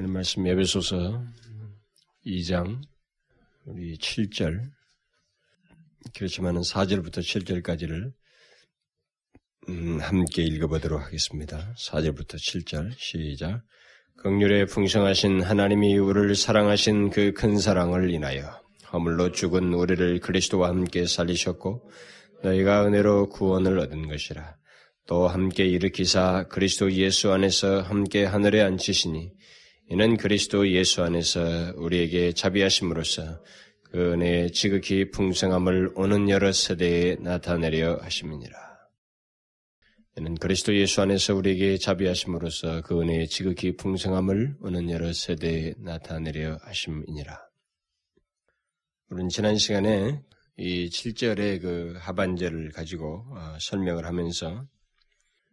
하나님 말씀 예배소서 2장 우리 7절 그렇지만은 4절부터 7절까지를 음, 함께 읽어보도록 하겠습니다. 4절부터 7절 시작. 극률에 풍성하신 하나님이 우리를 사랑하신 그 큰 사랑을 인하여 허물로 죽은 우리를 그리스도와 함께 살리셨고 너희가 은혜로 구원을 얻은 것이라. 또 함께 일으키사 그리스도 예수 안에서 함께 하늘에 앉히시니 이는 그리스도 예수 안에서 우리에게 자비하심으로써 그 은혜의 지극히 풍성함을 오는 여러 세대에 나타내려 하심이니라. 이는 그리스도 예수 안에서 우리에게 자비하심으로써 그 은혜의 지극히 풍성함을 오는 여러 세대에 나타내려 하심이니라. 우리는 지난 시간에 이 7절의 그 하반절을 가지고 어, 설명을 하면서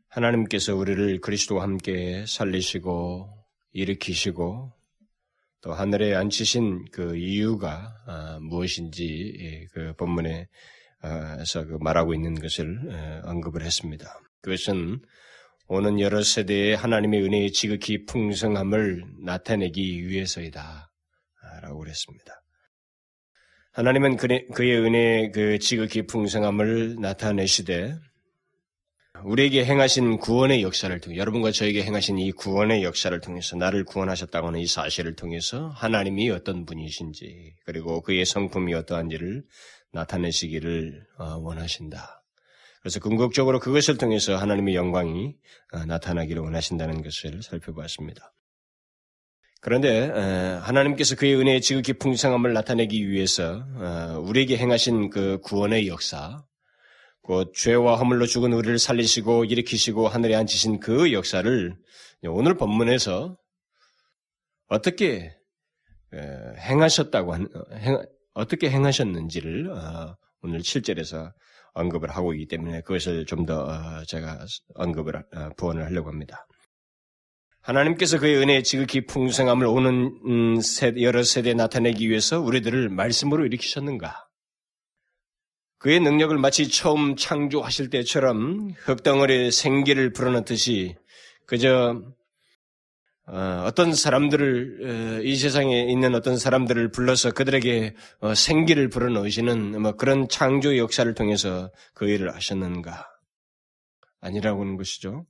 하나님께서 우리를 그리스도와 함께 살리시고 일으키시고 또 하늘에 앉히신 그 이유가 아, 무엇인지 예, 그 본문에서 그 말하고 있는 것을 언급을 했습니다. 그것은 오는 여러 세대의 하나님의 은혜의 지극히 풍성함을 나타내기 위해서이다. 라고 그랬습니다. 하나님은 그의 은혜의 그 지극히 풍성함을 나타내시되 우리에게 행하신 구원의 역사를 통해 여러분과 저에게 행하신 이 구원의 역사를 통해서 나를 구원하셨다고 하는 이 사실을 통해서 하나님이 어떤 분이신지 그리고 그의 성품이 어떠한지를 나타내시기를 어, 원하신다. 그래서 궁극적으로 그것을 통해서 하나님의 영광이 어, 나타나기를 원하신다는 것을 살펴보았습니다. 그런데 하나님께서 그의 은혜의 지극히 풍성함을 나타내기 위해서 어, 우리에게 행하신 그 구원의 역사, 곧 죄와 허물로 죽은 우리를 살리시고 일으키시고 하늘에 앉히신 그 역사를 오늘 본문에서 어떻게 행하셨다고 행, 어떻게 행하셨는지를 어, 오늘 7절에서 언급을 하고 있기 때문에 그것을 좀더 어, 제가 언급을 어, 부언을 하려고 합니다. 하나님께서 그의 은혜의 지극히 풍성함을 오는 음, 여러 세대에 나타내기 위해서 우리들을 말씀으로 일으키셨는가? 그의 능력을 마치 처음 창조하실 때처럼 흙덩어리에 생기를 불어넣듯이 그저 어, 어떤 사람들을 어, 이 세상에 있는 어떤 사람들을 불러서 그들에게 어, 생기를 불어넣으시는 뭐 그런 창조 역사를 통해서 그 일을 하셨는가? 아니라고 하는 것이죠.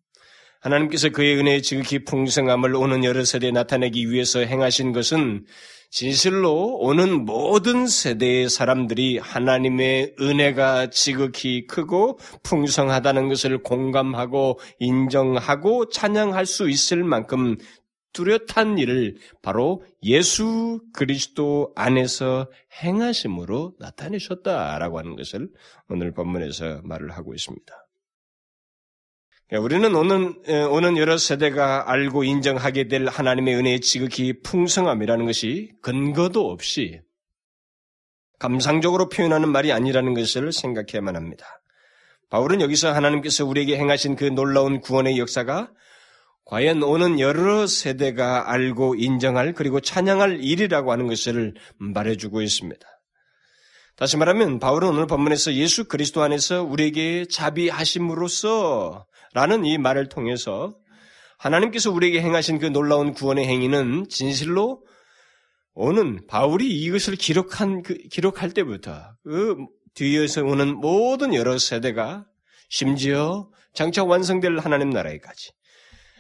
하나님께서 그의 은혜의 지극히 풍성함을 오는 여러 세대에 나타내기 위해서 행하신 것은 진실로 오는 모든 세대의 사람들이 하나님의 은혜가 지극히 크고 풍성하다는 것을 공감하고 인정하고 찬양할 수 있을 만큼 뚜렷한 일을 바로 예수 그리스도 안에서 행하심으로 나타내셨다라고 하는 것을 오늘 본문에서 말을 하고 있습니다. 그러니까 우리는 오는, 오는 여러 세대가 알고 인정하게 될 하나님의 은혜의 지극히 풍성함이라는 것이 근거도 없이 감상적으로 표현하는 말이 아니라는 것을 생각해야만 합니다. 바울은 여기서 하나님께서 우리에게 행하신 그 놀라운 구원의 역사가 과연 오는 여러 세대가 알고 인정할 그리고 찬양할 일이라고 하는 것을 말해주고 있습니다. 다시 말하면 바울은 오늘 본문에서 예수 그리스도 안에서 우리에게 자비하심으로써 라는 이 말을 통해서 하나님께서 우리에게 행하신 그 놀라운 구원의 행위는 진실로 오는 바울이 이것을 기록한 그, 기록할 때부터 그 뒤에서 오는 모든 여러 세대가 심지어 장차 완성될 하나님 나라에까지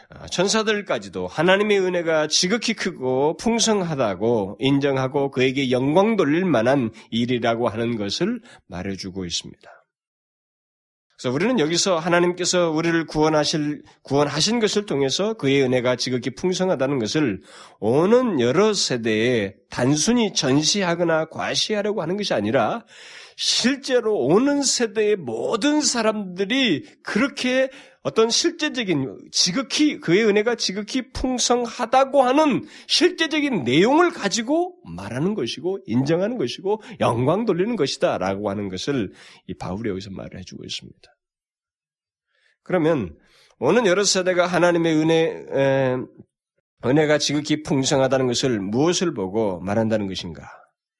아, 천사들까지도 하나님의 은혜가 지극히 크고 풍성하다고 인정하고 그에게 영광 돌릴 만한 일이라고 하는 것을 말해주고 있습니다. 그래서 우리는 여기서 하나님께서 우리를 구원하실, 구원하신 것을 통해서 그의 은혜가 지극히 풍성하다는 것을 오는 여러 세대에 단순히 전시하거나 과시하려고 하는 것이 아니라 실제로 오는 세대의 모든 사람들이 그렇게 어떤 실제적인 지극히 그의 은혜가 지극히 풍성하다고 하는 실제적인 내용을 가지고 말하는 것이고 인정하는 것이고 영광 돌리는 것이다라고 하는 것을 이 바울이 여기서 말을 해주고 있습니다. 그러면 오는 여러 세대가 하나님의 은혜 에, 은혜가 지극히 풍성하다는 것을 무엇을 보고 말한다는 것인가?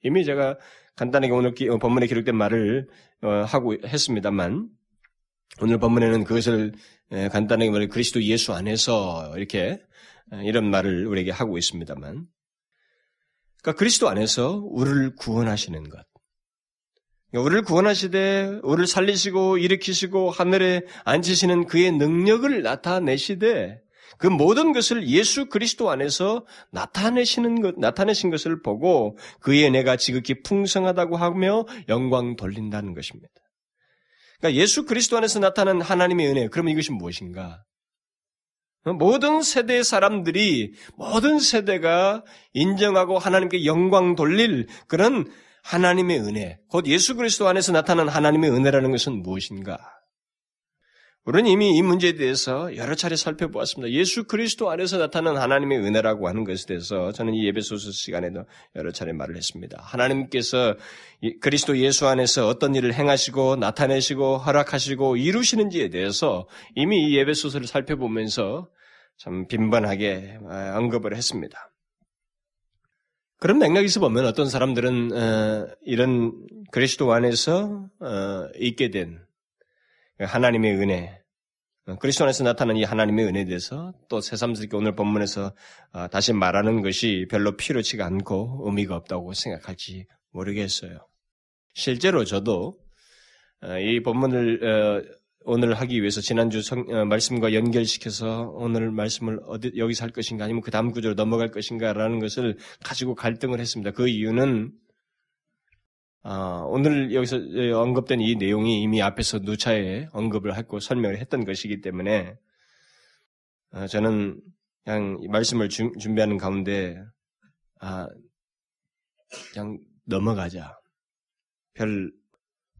이미 제가 간단하게 오늘 본문에 기록된 말을 어, 하고 했습니다만 오늘 본문에는 그것을 간단하게 말해 그리스도 예수 안에서 이렇게 이런 말을 우리에게 하고 있습니다만, 그러니까 그리스도 안에서 우리를 구원하시는 것. 우리를 구원하시되 우리를 살리시고 일으키시고 하늘에 앉히시는 그의 능력을 나타내시되 그 모든 것을 예수 그리스도 안에서 나타내시는 것, 나타내신 것을 보고 그의 은혜가 지극히 풍성하다고 하며 영광 돌린다는 것입니다. 그러니까 예수 그리스도 안에서 나타난 하나님의 은혜, 그러면 이것이 무엇인가? 모든 세대의 사람들이 모든 세대가 인정하고 하나님께 영광 돌릴 그런 하나님의 은혜, 곧 예수 그리스도 안에서 나타난 하나님의 은혜라는 것은 무엇인가? 우리는 이미 이 문제에 대해서 여러 차례 살펴보았습니다. 예수 그리스도 안에서 나타난 하나님의 은혜라고 하는 것에 대해서 저는 이 예배소서 시간에도 여러 차례 말을 했습니다. 하나님께서 그리스도 예수 안에서 어떤 일을 행하시고 나타내시고 허락하시고 이루시는지에 대해서 이미 이 예배소서를 살펴보면서 참 빈번하게 어, 언급을 했습니다. 그런 맥락에서 보면 어떤 사람들은 어, 이런 그리스도 안에서 어, 있게 된 하나님의 은혜, 그리스도 안에서 나타나는 이 하나님의 은혜에 대해서 또 새삼스럽게 오늘 본문에서 다시 말하는 것이 별로 필요치가 않고 의미가 없다고 생각할지 모르겠어요. 실제로 저도 이 본문을 오늘 하기 위해서 지난주 성, 어, 말씀과 연결시켜서 오늘 말씀을 어디, 여기서 할 것인가 아니면 그 다음 구조로 넘어갈 것인가라는 것을 가지고 갈등을 했습니다. 그 이유는 어, 오늘 여기서 언급된 이 내용이 이미 앞에서 누차에 언급을 했고 설명을 했던 것이기 때문에 어, 저는 그냥 말씀을 주, 준비하는 가운데 아, 그냥 넘어가자. 별 어,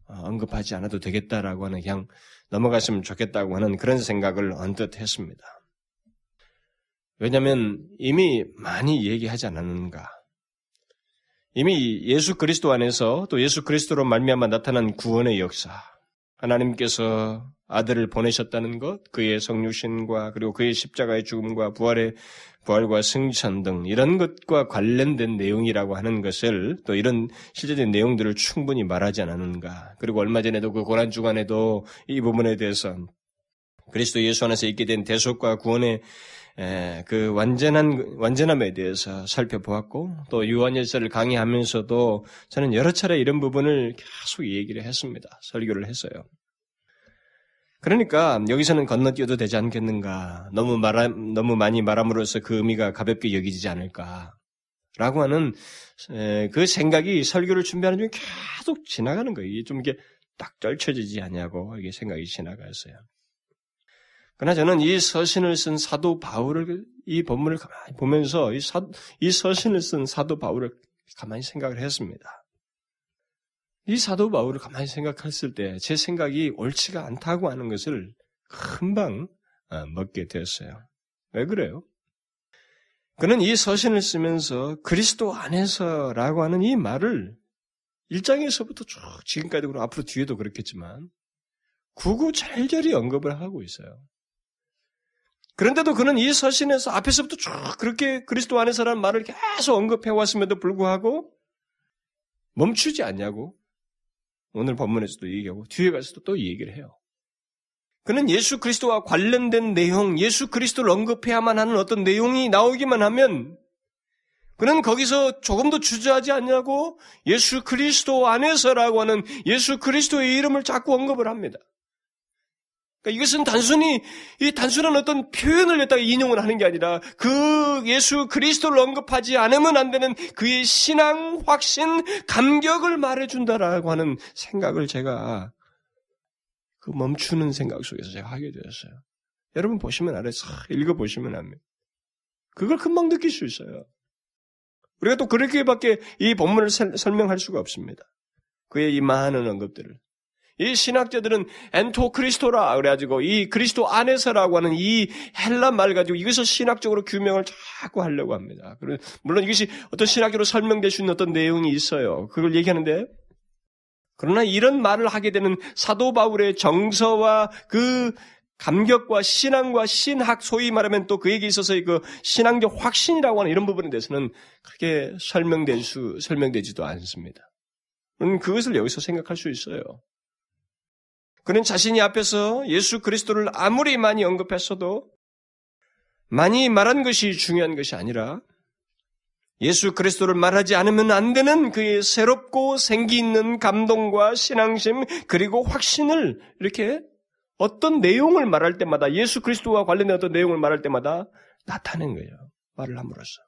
언급하지 않아도 되겠다라고 하는 그냥 넘어갔으면 좋겠다고 하는 그런 생각을 언뜻 했습니다. 왜냐하면 이미 많이 얘기하지 않았는가. 이미 예수 그리스도 안에서 또 예수 그리스도로 말미암아 나타난 구원의 역사, 하나님께서 아들을 보내셨다는 것, 그의 성육신과 그리고 그의 십자가의 죽음과 부활의 부활과 승천 등 이런 것과 관련된 내용이라고 하는 것을 또 이런 실제적인 내용들을 충분히 말하지 않았는가. 그리고 얼마 전에도 그 고난 주간에도 이 부분에 대해서 그리스도 예수 안에서 있게 된 대속과 구원의 그 완전한 완전함에 대해서 살펴보았고 또 유한열서를 강의하면서도 저는 여러 차례 이런 부분을 계속 얘기를 했습니다. 설교를 했어요. 그러니까 여기서는 건너뛰어도 되지 않겠는가? 너무 말 너무 많이 말함으로써 그 의미가 가볍게 여기지지 않을까? 라고 하는 그 생각이 설교를 준비하는 중에 계속 지나가는 거예요. 이게 좀 이게 딱 떨쳐지지 않냐고 이게 생각이 지나갔어요. 그러나 저는 이 서신을 쓴 사도 바울을 이 본문을 가만히 보면서 이, 사, 이 서신을 쓴 사도 바울을 가만히 생각을 했습니다. 이 사도 바울을 가만히 생각했을 때 제 생각이 옳지가 않다고 하는 것을 금방 어, 먹게 되었어요. 왜 그래요? 그는 이 서신을 쓰면서 그리스도 안에서라고 하는 이 말을 일장에서부터 쭉 지금까지 그리고 앞으로 뒤에도 그렇겠지만 구구절절히 언급을 하고 있어요. 그런데도 그는 이 서신에서 앞에서부터 쭉 그렇게 그리스도 안에서라는 말을 계속 언급해 왔음에도 불구하고 멈추지 않냐고 오늘 본문에서도 얘기하고 뒤에 가서도 또 얘기를 해요. 그는 예수 그리스도와 관련된 내용, 예수 그리스도를 언급해야만 하는 어떤 내용이 나오기만 하면 그는 거기서 조금도 주저하지 않냐고 예수 그리스도 안에서라고 하는 예수 그리스도의 이름을 자꾸 언급을 합니다. 그러니까 이것은 단순히 이 단순한 어떤 표현을 갖다가 인용을 하는 게 아니라 그 예수 그리스도를 언급하지 않으면 안 되는 그의 신앙, 확신, 감격을 말해준다라고 하는 생각을 제가 그 멈추는 생각 속에서 제가 하게 되었어요. 여러분 보시면 알아요. 읽어 보시면 압니다. 그걸 금방 느낄 수 있어요. 우리가 또 그렇게밖에 이 본문을 설명할 수가 없습니다. 그의 이 많은 언급들을. 이 신학자들은 엔토 크리스토라 그래가지고 이 그리스도 안에서라고 하는 이 헬란 말 가지고 이것을 신학적으로 규명을 자꾸 하려고 합니다. 물론 이것이 어떤 신학적으로 설명될 수 있는 어떤 내용이 있어요. 그걸 얘기하는데 그러나 이런 말을 하게 되는 사도 바울의 정서와 그 감격과 신앙과 신학 소위 말하면 또 그에게 있어서의 그 신앙적 확신이라고 하는 이런 부분에 대해서는 크게 설명될 수 설명되지도 않습니다. 그것을 여기서 생각할 수 있어요. 그는 자신이 앞에서 예수 그리스도를 아무리 많이 언급했어도 많이 말한 것이 중요한 것이 아니라 예수 그리스도를 말하지 않으면 안 되는 그의 새롭고 생기 있는 감동과 신앙심 그리고 확신을 이렇게 어떤 내용을 말할 때마다 예수 그리스도와 관련된 어떤 내용을 말할 때마다 나타낸 거예요. 말을 함으로써.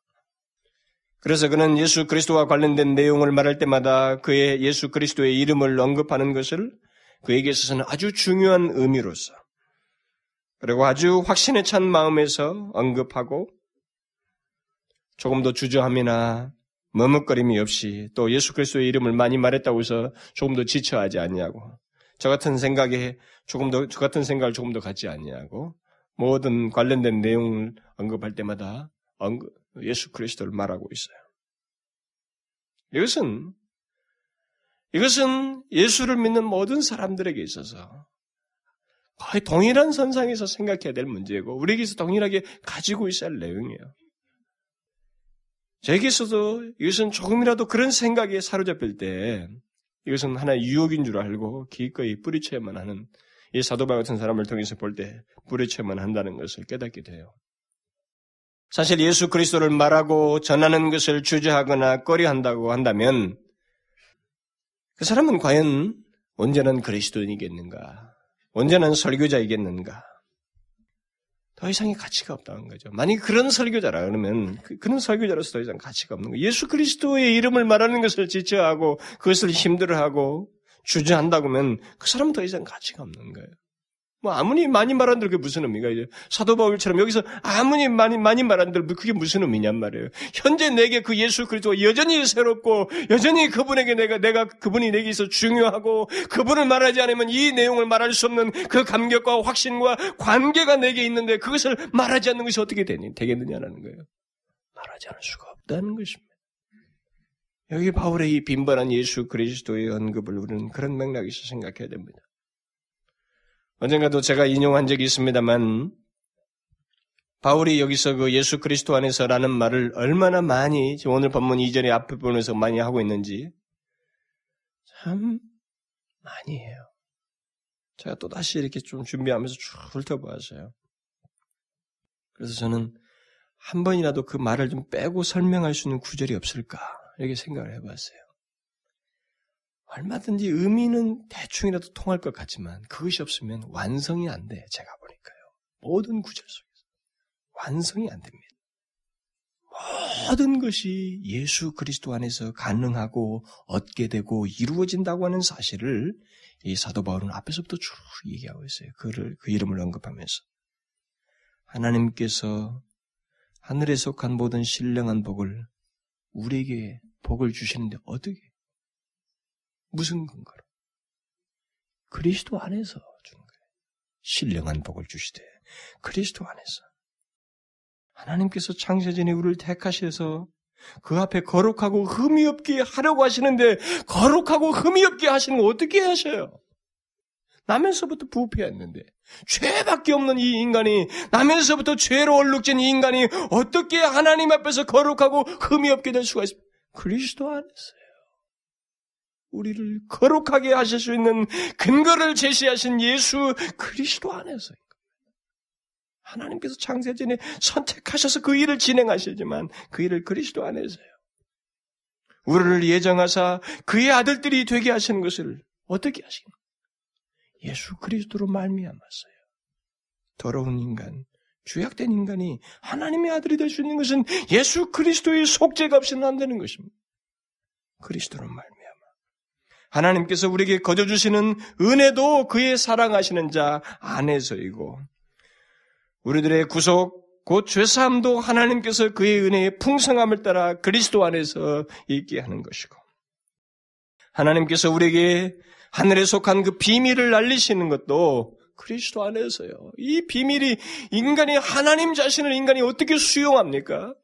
그래서 그는 예수 그리스도와 관련된 내용을 말할 때마다 그의 예수 그리스도의 이름을 언급하는 것을 그에게 있어서는 아주 중요한 의미로서 그리고 아주 확신에 찬 마음에서 언급하고 조금 더 주저함이나 머뭇거림이 없이 또 예수 그리스도의 이름을 많이 말했다고 해서 조금 더 지쳐하지 않냐고 저 같은 생각에 조금 더 저 같은 생각을 조금 더 갖지 않냐고 모든 관련된 내용을 언급할 때마다 언급, 예수 그리스도를 말하고 있어요. 이것은 이것은 예수를 믿는 모든 사람들에게 있어서 거의 동일한 선상에서 생각해야 될 문제고 우리에게서 동일하게 가지고 있어야 할 내용이에요. 저에게서도 이것은 조금이라도 그런 생각에 사로잡힐 때 이것은 하나의 유혹인 줄 알고 기꺼이 뿌리쳐야만 하는 이 사도바 같은 사람을 통해서 볼 때 뿌리쳐야만 한다는 것을 깨닫게 돼요. 사실 예수 그리스도를 말하고 전하는 것을 주저하거나 꺼려한다고 한다면 그 사람은 과연 언제는 그리스도인이겠는가? 언제는 설교자이겠는가? 더 이상의 가치가 없다는 거죠. 만약 그런 설교자라 그러면 그, 런 설교자로서 더 이상 가치가 없는 거예요. 예수 그리스도의 이름을 말하는 것을 지쳐하고 그것을 힘들어하고 주저한다고 하면 그 사람은 더 이상 가치가 없는 거예요. 뭐 아무리 많이 말한들 그게 무슨 의미가 이제 사도 바울처럼 여기서 아무리 많이 많이 말한들 그게 무슨 의미냔 말이에요. 현재 내게 그 예수 그리스도가 여전히 새롭고 여전히 그분에게 내가 내가 그분이 내게 있어 중요하고 그분을 말하지 않으면 이 내용을 말할 수 없는 그 감격과 확신과 관계가 내게 있는데 그것을 말하지 않는 것이 어떻게 되니 되겠느냐라는 거예요. 말하지 않을 수가 없다는 것입니다. 여기 바울의 이 빈번한 예수 그리스도의 언급을 우리는 그런 맥락에서 생각해야 됩니다. 언젠가도 제가 인용한 적이 있습니다만 바울이 여기서 그 예수 그리스도 안에서라는 말을 얼마나 많이 오늘 본문 이전에 앞에 부분에서 많이 하고 있는지 참 많이 해요. 제가 또 다시 이렇게 좀 준비하면서 쭉 훑어보았어요. 그래서 저는 한 번이라도 그 말을 좀 빼고 설명할 수 있는 구절이 없을까 이렇게 생각을 해봤어요. 얼마든지 의미는 대충이라도 통할 것 같지만 그것이 없으면 완성이 안 돼. 제가 보니까요. 모든 구절 속에서 완성이 안 됩니다. 모든 것이 예수 그리스도 안에서 가능하고 얻게 되고 이루어진다고 하는 사실을 이 사도 바울은 앞에서부터 쭉 얘기하고 있어요. 그를 그 이름을 언급하면서 하나님께서 하늘에 속한 모든 신령한 복을 우리에게 복을 주시는데 어떻게 무슨 근거로? 그리스도 안에서 주는 거예요. 신령한 복을 주시되 그리스도 안에서 하나님께서 창세전에 우리를 택하셔서 그 앞에 거룩하고 흠이 없게 하려고 하시는데 거룩하고 흠이 없게 하시는 거 어떻게 하셔요? 나면서부터 부패했는데 죄밖에 없는 이 인간이 나면서부터 죄로 얼룩진 이 인간이 어떻게 하나님 앞에서 거룩하고 흠이 없게 될 수가 있습니까? 그리스도 안에서요. 우리를 거룩하게 하실 수 있는 근거를 제시하신 예수 그리스도 안에서 하나님께서 창세전에 선택하셔서 그 일을 진행하시지만 그 일을 그리스도 안에서요. 우리를 예정하사 그의 아들들이 되게 하시는 것을 어떻게 하시는 예수 그리스도로 말미암았어요. 더러운 인간, 주약된 인간이 하나님의 아들이 될 수 있는 것은 예수 그리스도의 속죄가 없이는 안 되는 것입니다. 그리스도로 말미 하나님께서 우리에게 거저 주시는 은혜도 그의 사랑하시는 자 안에서이고 우리들의 구속 곧 죄사함도 하나님께서 그의 은혜의 풍성함을 따라 그리스도 안에서 있게 하는 것이고 하나님께서 우리에게 하늘에 속한 그 비밀을 알리시는 것도 그리스도 안에서요. 이 비밀이 인간이 하나님 자신을 인간이 어떻게 수용합니까?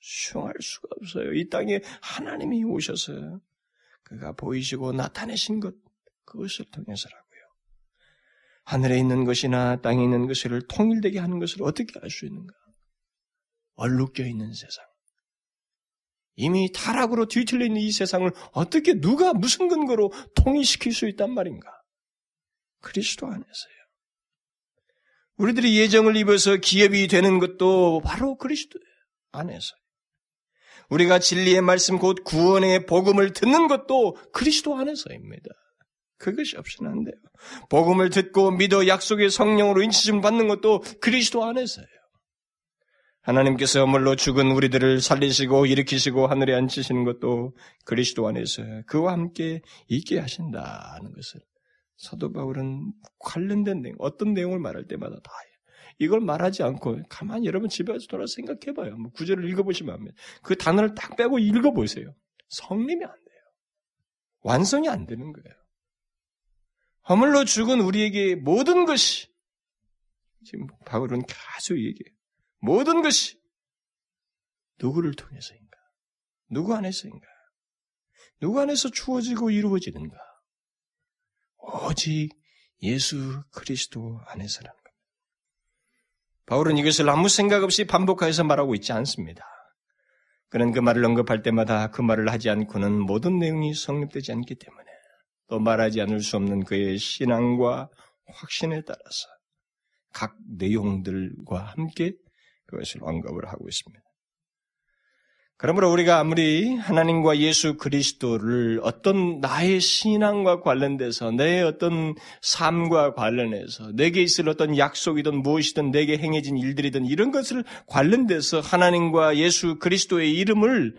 수용할 수가 없어요. 이 땅에 하나님이 오셔서 그가 보이시고 나타내신 것, 그것을 통해서라고요. 하늘에 있는 것이나 땅에 있는 것을 통일되게 하는 것을 어떻게 알 수 있는가? 얼룩져 있는 세상. 이미 타락으로 뒤틀려 있는 이 세상을 어떻게 누가 무슨 근거로 통일시킬 수 있단 말인가? 그리스도 안에서요. 우리들이 예정을 입어서 기업이 되는 것도 바로 그리스도 안에서. 우리가 진리의 말씀 곧 구원의 복음을 듣는 것도 그리스도 안에서입니다. 그것이 없이는 안 돼요. 복음을 듣고 믿어 약속의 성령으로 인치심 받는 것도 그리스도 안에서예요. 하나님께서 물로 죽은 우리들을 살리시고 일으키시고 하늘에 앉히시는 것도 그리스도 안에서 그와 함께 있게 하신다는 것을 사도 바울은 관련된 내용, 어떤 내용을 말할 때마다 다. 이걸 말하지 않고 가만히 여러분 집에 와서 돌아 생각해봐요. 뭐 구절을 읽어보시면 합니다. 그 단어를 딱 빼고 읽어보세요. 성림이 안 돼요. 완성이 안 되는 거예요. 허물로 죽은 우리에게 모든 것이 지금 바울은 계속 얘기해요. 모든 것이 누구를 통해서인가? 누구 안에서인가? 누구 안에서 주어지고 이루어지는가? 오직 예수 그리스도 안에서라는. 바울은 이것을 아무 생각 없이 반복하여서 말하고 있지 않습니다. 그는 그 말을 언급할 때마다 그 말을 하지 않고는 모든 내용이 성립되지 않기 때문에 또 말하지 않을 수 없는 그의 신앙과 확신에 따라서 각 내용들과 함께 그것을 언급을 하고 있습니다. 그러므로 우리가 아무리 하나님과 예수 그리스도를 어떤 나의 신앙과 관련돼서 내 어떤 삶과 관련해서 내게 있을 어떤 약속이든 무엇이든 내게 행해진 일들이든 이런 것을 관련돼서 하나님과 예수 그리스도의 이름을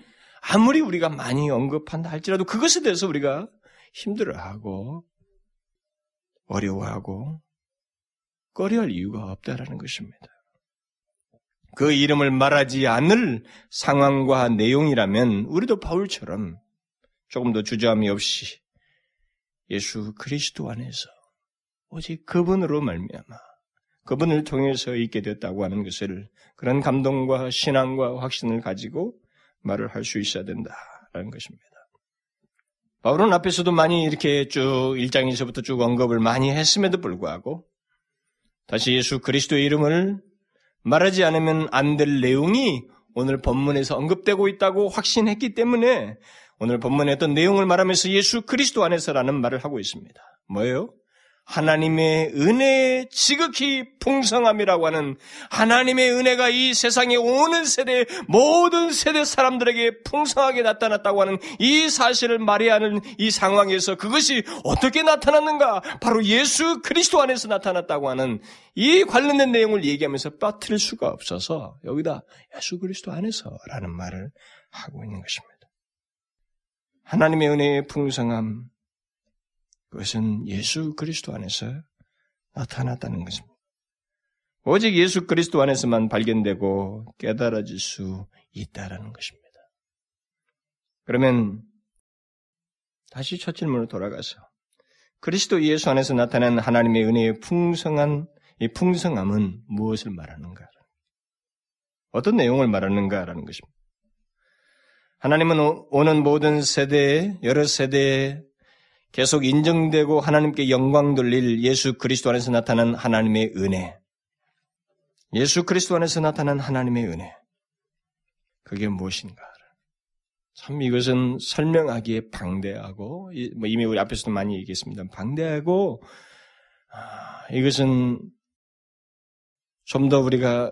아무리 우리가 많이 언급한다 할지라도 그것에 대해서 우리가 힘들어하고 어려워하고 꺼려할 이유가 없다라는 것입니다. 그 이름을 말하지 않을 상황과 내용이라면 우리도 바울처럼 조금 더 주저함이 없이 예수 그리스도 안에서 오직 그분으로 말미암아 그분을 통해서 있게 됐다고 하는 것을 그런 감동과 신앙과 확신을 가지고 말을 할 수 있어야 된다라는 것입니다. 바울은 앞에서도 많이 이렇게 쭉 1장에서부터 쭉 언급을 많이 했음에도 불구하고 다시 예수 그리스도의 이름을 말하지 않으면 안 될 내용이 오늘 본문에서 언급되고 있다고 확신했기 때문에 오늘 본문의 어떤 내용을 말하면서 예수 그리스도 안에서라는 말을 하고 있습니다. 뭐예요? 하나님의 은혜의 지극히 풍성함이라고 하는 하나님의 은혜가 이 세상에 오는 세대 모든 세대 사람들에게 풍성하게 나타났다고 하는 이 사실을 말해야 하는 이 상황에서 그것이 어떻게 나타났는가? 바로 예수 그리스도 안에서 나타났다고 하는 이 관련된 내용을 얘기하면서 빠뜨릴 수가 없어서 여기다 예수 그리스도 안에서라는 말을 하고 있는 것입니다. 하나님의 은혜의 풍성함, 그것은 예수 그리스도 안에서 나타났다는 것입니다. 오직 예수 그리스도 안에서만 발견되고 깨달아질 수 있다라는 것입니다. 그러면 다시 첫 질문으로 돌아가서 그리스도 예수 안에서 나타난 하나님의 은혜의 풍성한 이 풍성함은 무엇을 말하는가? 어떤 내용을 말하는가라는 것입니다. 하나님은 오는 모든 세대에 여러 세대에 계속 인정되고 하나님께 영광 돌릴 예수 그리스도 안에서 나타난 하나님의 은혜. 예수 그리스도 안에서 나타난 하나님의 은혜. 그게 무엇인가? 참 이것은 설명하기에 방대하고 뭐 이미 우리 앞에서도 많이 얘기했습니다. 방대하고 아, 이것은 좀 더 우리가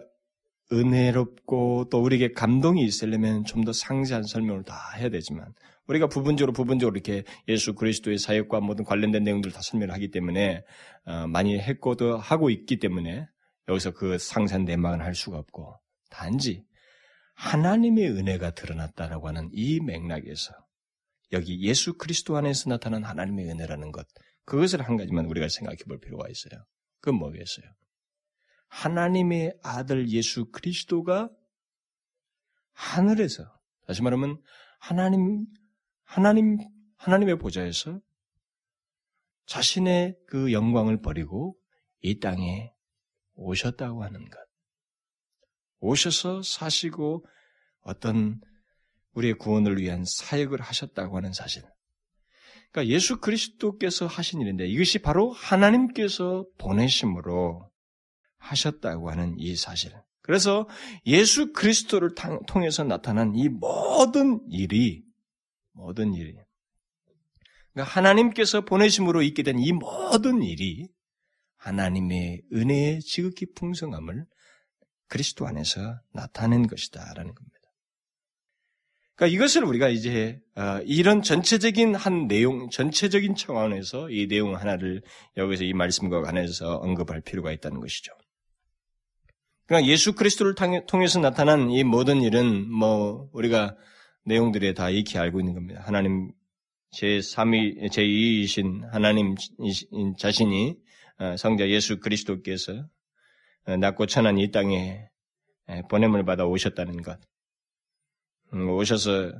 은혜롭고 또 우리에게 감동이 있으려면 좀 더 상세한 설명을 다 해야 되지만 우리가 부분적으로 부분적으로 이렇게 예수 그리스도의 사역과 모든 관련된 내용들을 다 설명을 하기 때문에 어, 많이 했고도 하고 있기 때문에 여기서 그 상세한 내막은 할 수가 없고 단지 하나님의 은혜가 드러났다라고 하는 이 맥락에서 여기 예수 그리스도 안에서 나타난 하나님의 은혜라는 것 그것을 한 가지만 우리가 생각해 볼 필요가 있어요. 그건 뭐겠어요? 하나님의 아들 예수 그리스도가 하늘에서 다시 말하면 하나님 하나님, 하나님의 보좌에서 자신의 그 영광을 버리고 이 땅에 오셨다고 하는 것. 오셔서 사시고 어떤 우리의 구원을 위한 사역을 하셨다고 하는 사실. 그러니까 예수 그리스도께서 하신 일인데 이것이 바로 하나님께서 보내심으로 하셨다고 하는 이 사실. 그래서 예수 그리스도를 통해서 나타난 이 모든 일이 모든 일이. 그러니까 하나님께서 보내심으로 있게 된 이 모든 일이 하나님의 은혜의 지극히 풍성함을 그리스도 안에서 나타낸 것이다라는 겁니다. 그러니까 이것을 우리가 이제 어, 이런 전체적인 한 내용, 전체적인 차원에서 이 내용 하나를 여기서 이 말씀과 관해서 언급할 필요가 있다는 것이죠. 그러니까 예수 그리스도를 통해서 나타난 이 모든 일은 뭐 우리가 내용들에 다 익히 알고 있는 겁니다. 하나님 제3위, 제2위이신 하나님 자신이 어, 성자 예수 그리스도께서 어, 낮고 천한 이 땅에 보냄을 받아 오셨다는 것. 음, 오셔서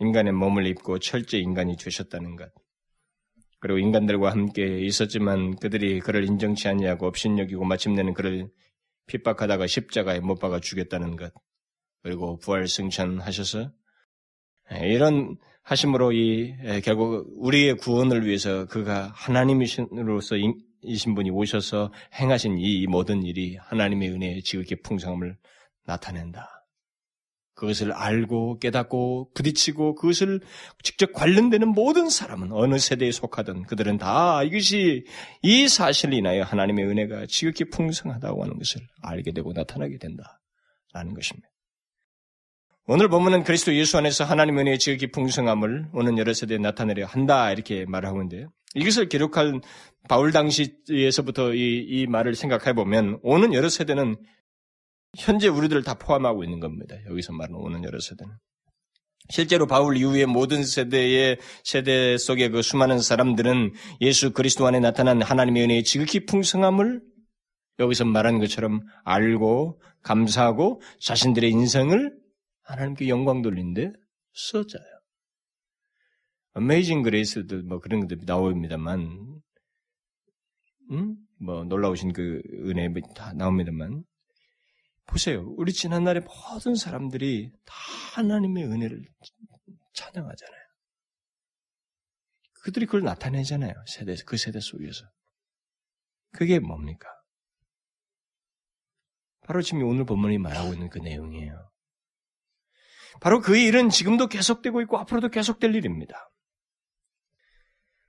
인간의 몸을 입고 철제 인간이 되셨다는 것. 그리고 인간들과 함께 있었지만 그들이 그를 인정치 않냐고 업신여기고 마침내는 그를 핍박하다가 십자가에 못 박아 죽였다는 것. 그리고 부활 승천하셔서 이런 하심으로 이 결국 우리의 구원을 위해서 그가 하나님이신으로서 이신 분이 오셔서 행하신 이 모든 일이 하나님의 은혜의 지극히 풍성함을 나타낸다. 그것을 알고 깨닫고 부딪히고 그것을 직접 관련되는 모든 사람은 어느 세대에 속하든 그들은 다 이것이 이 사실을 인하여 하나님의 은혜가 지극히 풍성하다고 하는 것을 알게 되고 나타나게 된다라는 것입니다. 오늘 보면은 그리스도 예수 안에서 하나님의 은혜의 지극히 풍성함을 오는 여러 세대에 나타내려 한다 이렇게 말하고 있는데요. 이것을 기록한 바울 당시에서부터 이, 이 말을 생각해 보면 오는 여러 세대는 현재 우리들을 다 포함하고 있는 겁니다. 여기서 말하는 오는 여러 세대는. 실제로 바울 이후의 모든 세대의 세대 속의 그 수많은 사람들은 예수 그리스도 안에 나타난 하나님의 은혜의 지극히 풍성함을 여기서 말한 것처럼 알고 감사하고 자신들의 인생을 하나님께 영광 돌린데 썼잖아요. 어메이징 그레이스도 뭐 그런 것들이 나옵니다만, 음? 뭐 놀라우신 그 은혜 다 나옵니다만, 보세요. 우리 지난날의 모든 사람들이 다 하나님의 은혜를 찬양하잖아요. 그들이 그걸 나타내잖아요. 세대, 그 세대 속에서. 그게 뭡니까? 바로 지금 오늘 본문이 말하고 있는 그 내용이에요. 바로 그 일은 지금도 계속되고 있고 앞으로도 계속될 일입니다.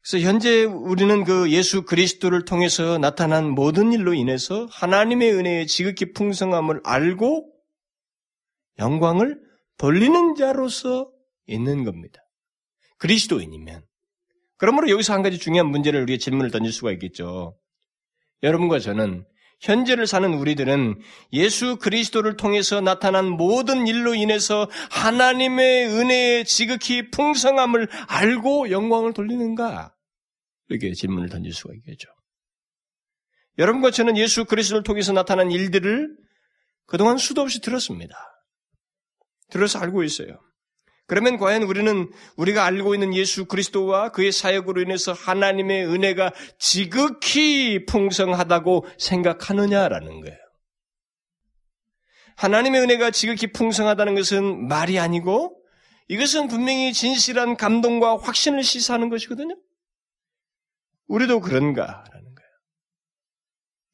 그래서 현재 우리는 그 예수 그리스도를 통해서 나타난 모든 일로 인해서 하나님의 은혜의 지극히 풍성함을 알고 영광을 돌리는 자로서 있는 겁니다. 그리스도인이면. 그러므로 여기서 한 가지 중요한 문제를 우리가 질문을 던질 수가 있겠죠. 여러분과 저는 현재를 사는 우리들은 예수 그리스도를 통해서 나타난 모든 일로 인해서 하나님의 은혜의 지극히 풍성함을 알고 영광을 돌리는가? 이렇게 질문을 던질 수가 있겠죠. 여러분과 저는 예수 그리스도를 통해서 나타난 일들을 그동안 수도 없이 들었습니다. 들어서 알고 있어요. 그러면 과연 우리는 우리가 알고 있는 예수 그리스도와 그의 사역으로 인해서 하나님의 은혜가 지극히 풍성하다고 생각하느냐라는 거예요. 하나님의 은혜가 지극히 풍성하다는 것은 말이 아니고 이것은 분명히 진실한 감동과 확신을 시사하는 것이거든요. 우리도 그런가라는 거예요.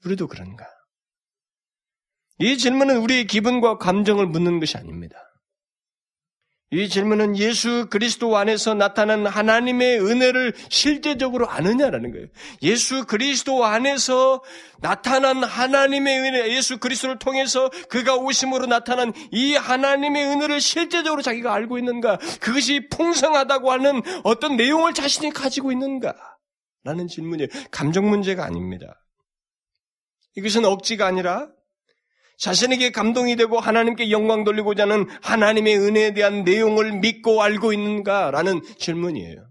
우리도 그런가? 이 질문은 우리의 기분과 감정을 묻는 것이 아닙니다. 이 질문은 예수 그리스도 안에서 나타난 하나님의 은혜를 실제적으로 아느냐라는 거예요. 예수 그리스도 안에서 나타난 하나님의 은혜, 예수 그리스도를 통해서 그가 오심으로 나타난 이 하나님의 은혜를 실제적으로 자기가 알고 있는가? 그것이 풍성하다고 하는 어떤 내용을 자신이 가지고 있는가? 라는 질문이 감정 문제가 아닙니다. 이것은 억지가 아니라 자신에게 감동이 되고 하나님께 영광 돌리고자 하는 하나님의 은혜에 대한 내용을 믿고 알고 있는가라는 질문이에요.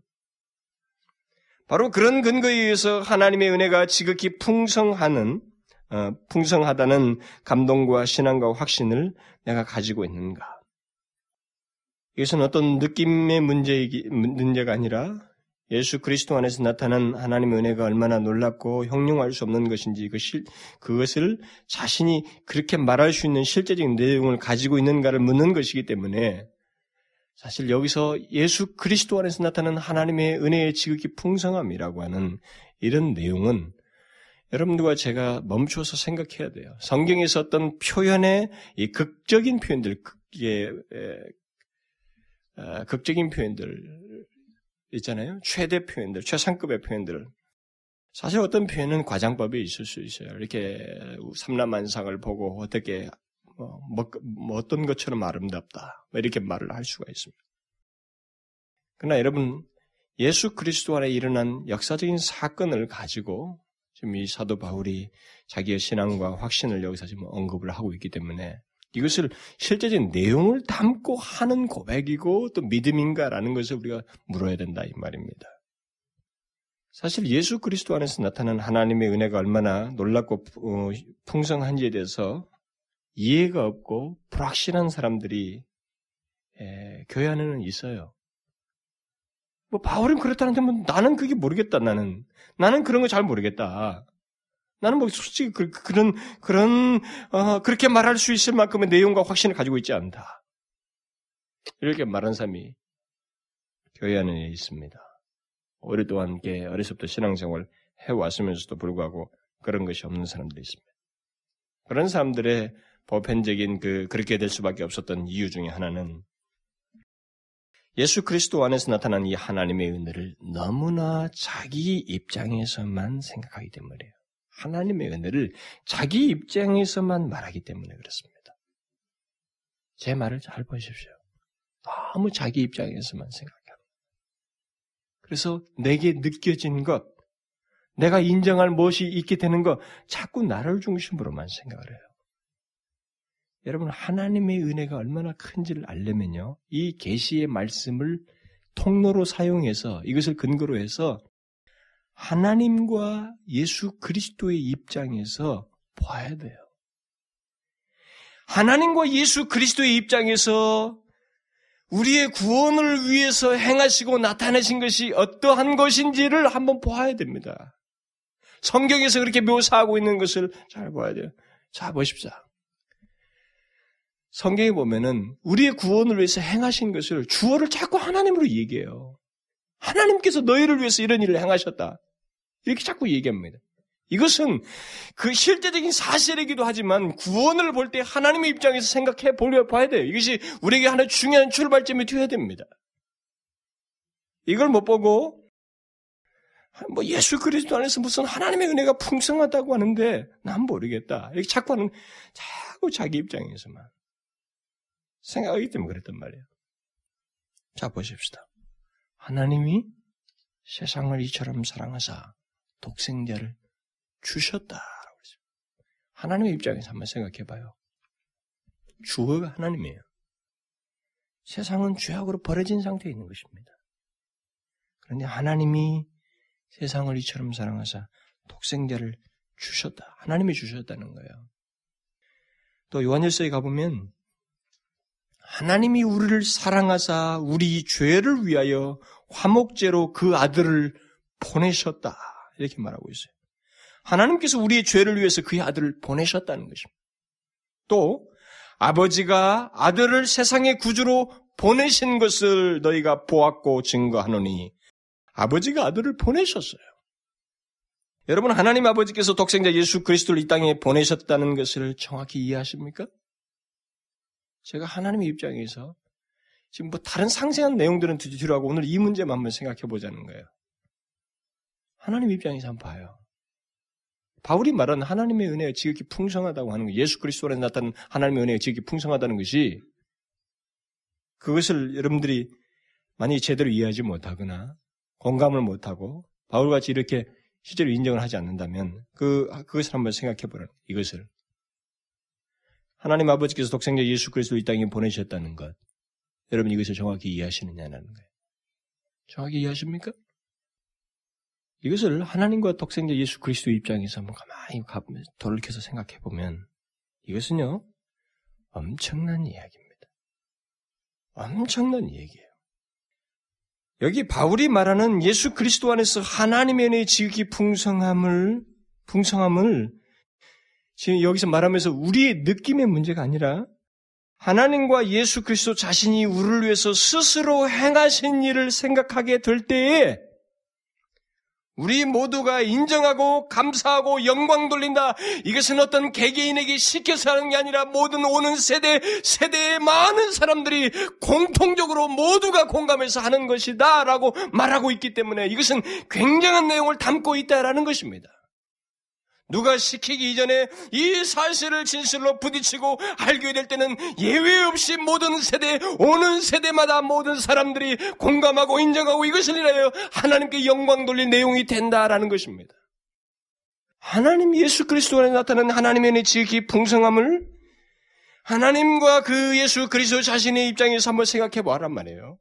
바로 그런 근거에 의해서 하나님의 은혜가 지극히 풍성하는 어, 풍성하다는 감동과 신앙과 확신을 내가 가지고 있는가? 이것은 어떤 느낌의 문제 문제가 아니라 예수 그리스도 안에서 나타난 하나님의 은혜가 얼마나 놀랍고 형용할 수 없는 것인지 그 실, 그것을 자신이 그렇게 말할 수 있는 실제적인 내용을 가지고 있는가를 묻는 것이기 때문에 사실 여기서 예수 그리스도 안에서 나타난 하나님의 은혜의 지극히 풍성함이라고 하는 이런 내용은 여러분들과 제가 멈춰서 생각해야 돼요. 성경에서 어떤 표현의 이 극적인 표현들, 극의, 어, 극적인 표현들, 있잖아요. 최대 표현들, 최상급의 표현들을 사실 어떤 표현은 과장법이 있을 수 있어요. 이렇게 삼남만상을 보고 어떻게 뭐, 뭐, 뭐 어떤 것처럼 아름답다 뭐 이렇게 말을 할 수가 있습니다. 그러나 여러분 예수 그리스도 안에 일어난 역사적인 사건을 가지고 지금 이 사도 바울이 자기의 신앙과 확신을 여기서 지금 언급을 하고 있기 때문에 이것을 실제적인 내용을 담고 하는 고백이고 또 믿음인가라는 것을 우리가 물어야 된다 이 말입니다. 사실 예수 그리스도 안에서 나타난 하나님의 은혜가 얼마나 놀랍고 어, 풍성한지에 대해서 이해가 없고 불확실한 사람들이 교회 안에는 있어요. 뭐 바울은 그렇다는데 뭐 나는 그게 모르겠다 나는 나는 그런 거 잘 모르겠다. 나는 뭐 솔직히 그, 런 그런 어, 그렇게 말할 수 있을 만큼의 내용과 확신을 가지고 있지 않다. 이렇게 말한 사람이 교회 안에 있습니다. 오랫동안 함께 어려서부터 신앙생활 해왔으면서도 불구하고 그런 것이 없는 사람들이 있습니다. 그런 사람들의 보편적인 그 그렇게 될 수밖에 없었던 이유 중에 하나는 예수 그리스도 안에서 나타난 이 하나님의 은혜를 너무나 자기 입장에서만 생각하기 때문이에요. 하나님의 은혜를 자기 입장에서만 말하기 때문에 그렇습니다. 제 말을 잘 보십시오. 너무 자기 입장에서만 생각해요. 그래서 내게 느껴진 것, 내가 인정할 무엇이 있게 되는 것, 자꾸 나를 중심으로만 생각을 해요. 여러분 하나님의 은혜가 얼마나 큰지를 알려면요. 이 계시의 말씀을 통로로 사용해서 이것을 근거로 해서 하나님과 예수 그리스도의 입장에서 봐야 돼요. 하나님과 예수 그리스도의 입장에서 우리의 구원을 위해서 행하시고 나타내신 것이 어떠한 것인지를 한번 보아야 됩니다. 성경에서 그렇게 묘사하고 있는 것을 잘 봐야 돼요. 자, 보십시오. 성경에 보면은 우리의 구원을 위해서 행하신 것을 주어를 자꾸 하나님으로 얘기해요. 하나님께서 너희를 위해서 이런 일을 행하셨다. 이렇게 자꾸 얘기합니다. 이것은 그 실제적인 사실이기도 하지만 구원을 볼 때 하나님의 입장에서 생각해 보려 봐야 돼요. 이것이 우리에게 하나 중요한 출발점이 되어야 됩니다. 이걸 못 보고 뭐 예수 그리스도 안에서 무슨 하나님의 은혜가 풍성하다고 하는데 난 모르겠다. 이렇게 자꾸 하는 자꾸 자기 입장에서만 생각하기 때문에 그랬단 말이에요. 자 보십시다. 하나님이 세상을 이처럼 사랑하사 독생자를 했습니다. 하나님의 입장에서 한번 생각해 봐요. 주어가 하나님이에요. 세상은 죄악으로 버려진 상태에 있는 것입니다. 그런데 하나님이 세상을 이처럼 사랑하사 독생자를 주셨다. 하나님이 주셨다는 거예요. 또 요한일서에 가보면 하나님이 우리를 사랑하사 우리 죄를 위하여 화목제로 그 아들을 보내셨다. 이렇게 말하고 있어요. 하나님께서 우리의 죄를 위해서 그의 아들을 보내셨다는 것입니다. 또 아버지가 아들을 세상의 구주로 보내신 것을 너희가 보았고 증거하노니 아버지가 아들을 보내셨어요. 여러분 하나님 아버지께서 독생자 예수 그리스도를 이 땅에 보내셨다는 것을 정확히 이해하십니까? 제가 하나님의 입장에서 지금 뭐 다른 상세한 내용들은 뒤로 하고 오늘 이 문제만 한번 생각해 보자는 거예요. 하나님 입장에서 한번 봐요. 바울이 말한 하나님의 은혜가 지극히 풍성하다고 하는 거, 예수 그리스도 안에 나타난 하나님의 은혜가 지극히 풍성하다는 것이 그것을 여러분들이 만약에 제대로 이해하지 못하거나 공감을 못하고 바울같이 이렇게 실제로 인정을 하지 않는다면 그, 그것을 한번 생각해 보라. 이것을. 하나님 아버지께서 독생자 예수 그리스도 이 땅에 보내셨다는 것. 여러분 이것을 정확히 이해하시느냐는 거예요. 정확히 이해하십니까? 이것을 하나님과 독생자 예수 그리스도 입장에서 한번 가만히 돌이켜서 생각해 보면 이것은요 엄청난 이야기입니다. 엄청난 얘기예요. 여기 바울이 말하는 예수 그리스도 안에서 하나님의 지극히 풍성함을 풍성함을 지금 여기서 말하면서 우리의 느낌의 문제가 아니라 하나님과 예수 그리스도 자신이 우리를 위해서 스스로 행하신 일을 생각하게 될 때에 우리 모두가 인정하고 감사하고 영광 돌린다. 이것은 어떤 개개인에게 시켜서 하는 게 아니라 모든 오는 세대, 세대의 많은 사람들이 공통적으로 모두가 공감해서 하는 것이다. 라고 말하고 있기 때문에 이것은 굉장한 내용을 담고 있다라는 것입니다. 누가 시키기 이전에 이 사실을 진실로 부딪히고 알게 될 때는 예외 없이 모든 세대, 오는 세대마다 모든 사람들이 공감하고 인정하고 이것을 인하여 하나님께 영광 돌릴 내용이 된다라는 것입니다. 하나님 예수 그리스도 안에 나타난 하나님의 지극히 풍성함을 하나님과 그 예수 그리스도 자신의 입장에서 한번 생각해 보란 말이에요.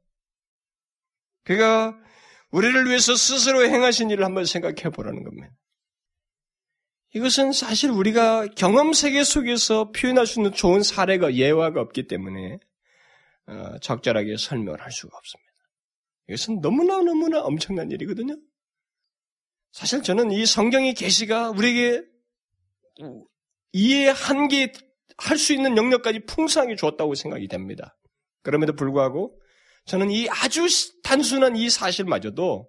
그가 우리를 위해서 스스로 행하신 일을 한번 생각해 보라는 겁니다. 이것은 사실 우리가 경험 세계 속에서 표현할 수 있는 좋은 사례가 예화가 없기 때문에 어, 적절하게 설명을 할 수가 없습니다. 이것은 너무나 너무나 엄청난 일이거든요. 사실 저는 이 성경의 계시가 우리에게 이해 한계 할 수 있는 영역까지 풍성하게 주었다고 생각이 됩니다. 그럼에도 불구하고 저는 이 아주 단순한 이 사실마저도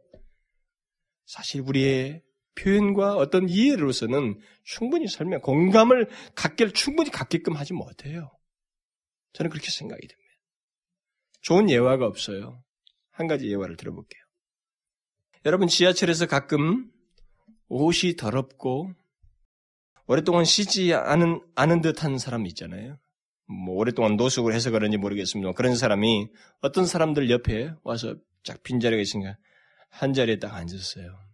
사실 우리의 표현과 어떤 이해로서는 충분히 설명, 공감을 갖길 충분히 갖게끔 하지 못해요. 저는 그렇게 생각이 됩니다. 좋은 예화가 없어요. 한 가지 예화를 들어볼게요. 여러분 지하철에서 가끔 옷이 더럽고 오랫동안 씻지 않은, 않은 듯한 사람 있잖아요. 뭐 오랫동안 노숙을 해서 그런지 모르겠습니다. 그런 사람이 어떤 사람들 옆에 와서 쫙 빈자리가 있으니까 한 자리에 딱 앉았어요.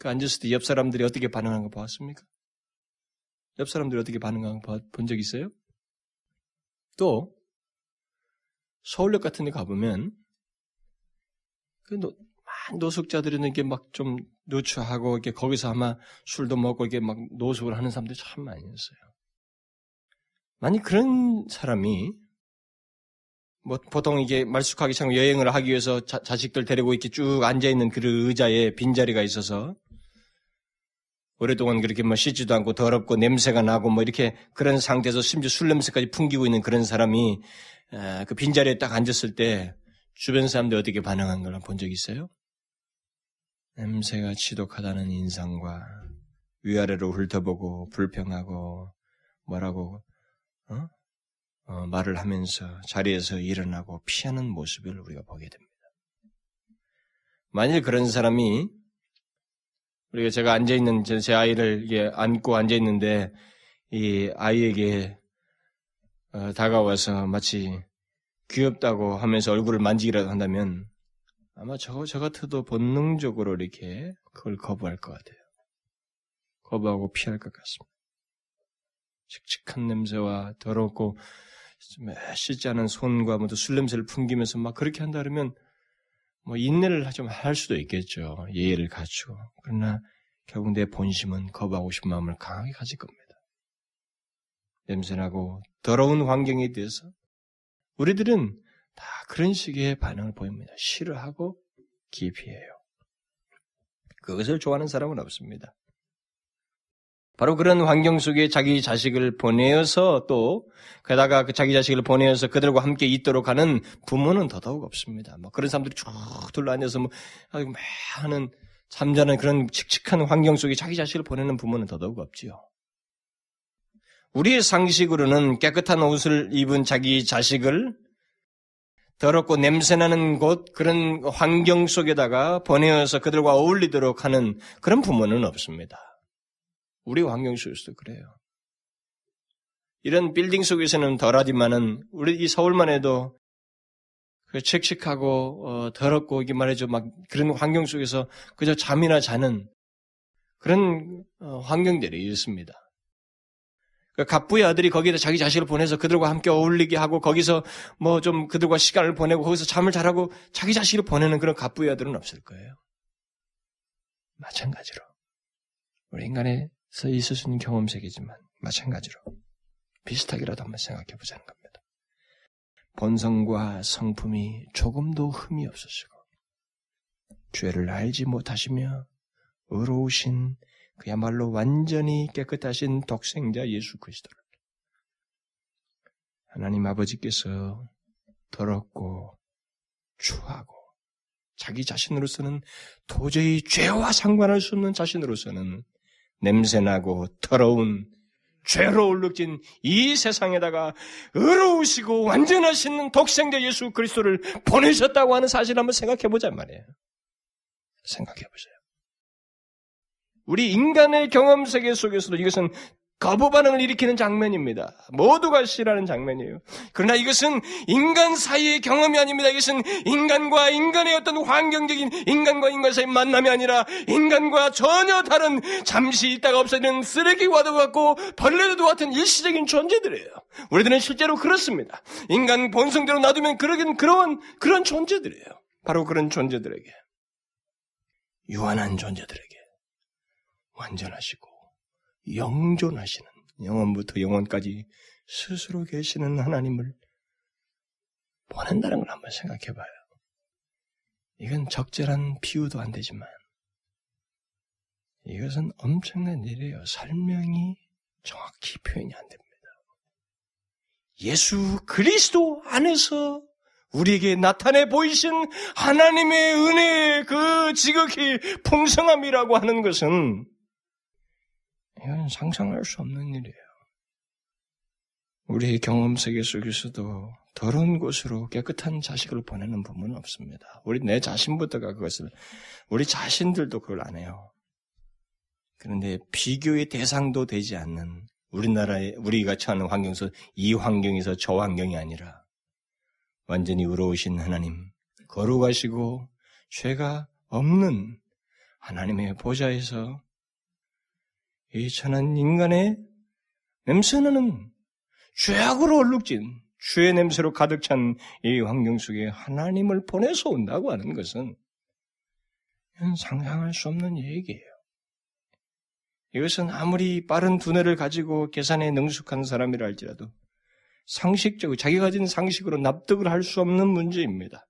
그 앉았을 때 옆 사람들이 어떻게 반응하는 거 봤습니까? 옆 사람들이 어떻게 반응하는 거 본 적 있어요? 또 서울역 같은 데 가보면 그 노, 노숙자들은 이렇게 막좀 노출하고 이렇게 거기서 아마 술도 먹고 이렇게 막 노숙을 하는 사람들이 참 많이 있어요. 만약 그런 사람이 뭐 보통 이게 말쑥하게 참 여행을 하기 위해서 자, 식들 데리고 이렇게 쭉 앉아 있는 그 의자에 빈 자리가 있어서 오랫동안 그렇게 뭐 씻지도 않고 더럽고 냄새가 나고 뭐 이렇게 그런 상태에서 심지어 술 냄새까지 풍기고 있는 그런 사람이 그 빈자리에 딱 앉았을 때 주변 사람들 어떻게 반응한 걸 본 적 있어요? 냄새가 지독하다는 인상과 위아래로 훑어보고 불평하고 뭐라고 어? 어, 말을 하면서 자리에서 일어나고 피하는 모습을 우리가 보게 됩니다. 만일 그런 사람이 우리가 제가 앉아 있는 제 아이를 안고 앉아 있는데 이 아이에게 어, 다가와서 마치 귀엽다고 하면서 얼굴을 만지기라도 한다면 아마 저, 저 같아도 본능적으로 이렇게 그걸 거부할 것 같아요. 거부하고 피할 것 같습니다. 칙칙한 냄새와 더럽고 씻지 않은 손과 모두 술 냄새를 풍기면서 막 그렇게 한다 그러면 뭐 인내를 좀 할 수도 있겠죠. 예의를 갖추고. 그러나 결국 내 본심은 거부하고 싶은 마음을 강하게 가질 겁니다. 냄새나고 더러운 환경에 대해서 우리들은 다 그런 식의 반응을 보입니다. 싫어하고 기피해요. 그것을 좋아하는 사람은 없습니다. 바로 그런 환경 속에 자기 자식을 보내어서 또 게다가 그 자기 자식을 보내어서 그들과 함께 있도록 하는 부모는 더더욱 없습니다. 뭐 그런 사람들이 쭉 둘러앉아서 뭐 하는 잠자는 그런 칙칙한 환경 속에 자기 자식을 보내는 부모는 더더욱 없지요. 우리의 상식으로는 깨끗한 옷을 입은 자기 자식을 더럽고 냄새나는 곳, 그런 환경 속에다가 보내어서 그들과 어울리도록 하는 그런 부모는 없습니다. 우리 환경 속에서도 그래요. 이런 빌딩 속에서는 덜하지만은 우리 이 서울만 해도 그 칙칙하고 어, 더럽고 이게 말이죠 막 그런 환경 속에서 그저 잠이나 자는 그런 어, 환경들이 있습니다. 그 갑부의 아들이 거기에다 자기 자식을 보내서 그들과 함께 어울리게 하고 거기서 뭐 좀 그들과 시간을 보내고 거기서 잠을 잘하고 자기 자식을 보내는 그런 갑부의 아들은 없을 거예요. 마찬가지로 우리 인간에 서 있을 수 있는 경험 세계지만 마찬가지로 비슷하게라도 한번 생각해 보자는 겁니다. 본성과 성품이 조금도 흠이 없으시고 죄를 알지 못하시며 의로우신 그야말로 완전히 깨끗하신 독생자 예수 그리스도를 하나님 아버지께서 더럽고 추하고 자기 자신으로서는 도저히 죄와 상관할 수 없는 자신으로서는 냄새나고 더러운 죄로 울룩진 이 세상에다가 의로우시고 완전하신 독생자 예수 그리스도를 보내셨다고 하는 사실 을 한번 생각해 보자 말이에요. 생각해 보세요. 우리 인간의 경험 세계 속에서도 이것은 거부 반응을 일으키는 장면입니다. 모두가 싫어하는 장면이에요. 그러나 이것은 인간 사이의 경험이 아닙니다. 이것은 인간과 인간의 어떤 환경적인 인간과 인간 사이의 만남이 아니라 인간과 전혀 다른 잠시 있다가 없어지는 쓰레기와도 같고 벌레도 같은 일시적인 존재들이에요. 우리들은 실제로 그렇습니다. 인간 본성대로 놔두면 그러긴 그런 그런 존재들이에요. 바로 그런 존재들에게 유한한 존재들에게 완전하시고 영존하시는 영원부터 영원까지 스스로 계시는 하나님을 보낸다는 걸 한번 생각해 봐요. 이건 적절한 비유도 안 되지만 이것은 엄청난 일이에요. 설명이 정확히 표현이 안 됩니다. 예수 그리스도 안에서 우리에게 나타내 보이신 하나님의 은혜의 그 지극히 풍성함이라고 하는 것은 이건 상상할 수 없는 일이에요. 우리의 경험 세계 속에서도 더러운 곳으로 깨끗한 자식을 보내는 부분은 없습니다. 우리 내 자신부터가 그것을 우리 자신들도 그걸 안 해요. 그런데 비교의 대상도 되지 않는 우리나라에 우리가 처하는 환경에서 이 환경에서 저 환경이 아니라 완전히 의로우신 하나님, 거룩하시고 죄가 없는 하나님의 보좌에서 이 천한 인간의 냄새나는 죄악으로 얼룩진 죄의 냄새로 가득 찬 이 환경 속에 하나님을 보내서 온다고 하는 것은 상상할 수 없는 얘기예요. 이것은 아무리 빠른 두뇌를 가지고 계산에 능숙한 사람이라 할지라도 상식적으로 자기가 가진 상식으로 납득을 할 수 없는 문제입니다.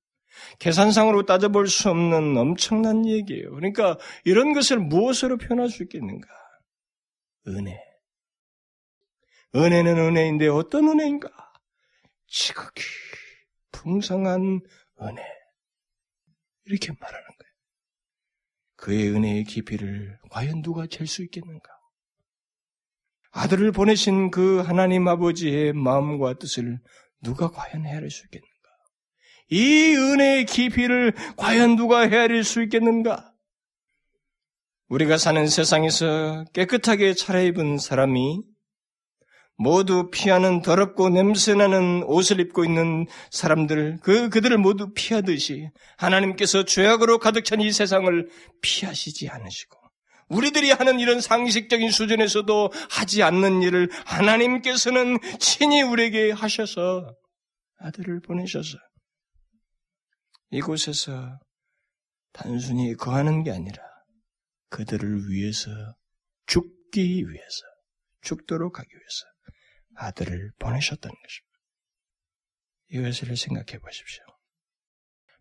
계산상으로 따져볼 수 없는 엄청난 얘기예요. 그러니까 이런 것을 무엇으로 표현할 수 있겠는가? 은혜. 은혜는 은혜인데 어떤 은혜인가? 지극히 풍성한 은혜. 이렇게 말하는 거예요. 그의 은혜의 깊이를 과연 누가 잴 수 있겠는가? 아들을 보내신 그 하나님 아버지의 마음과 뜻을 누가 과연 헤아릴 수 있겠는가? 이 은혜의 깊이를 과연 누가 헤아릴 수 있겠는가? 우리가 사는 세상에서 깨끗하게 차려입은 사람이 모두 피하는 더럽고 냄새나는 옷을 입고 있는 사람들, 그, 그들을 모두 피하듯이 하나님께서 죄악으로 가득 찬 이 세상을 피하시지 않으시고, 우리들이 하는 이런 상식적인 수준에서도 하지 않는 일을 하나님께서는 친히 우리에게 하셔서 아들을 보내셔서 이곳에서 단순히 거하는 게 아니라 그들을 위해서 죽기 위해서 죽도록 하기 위해서 아들을 보내셨다는 것입니다. 이것을 생각해 보십시오.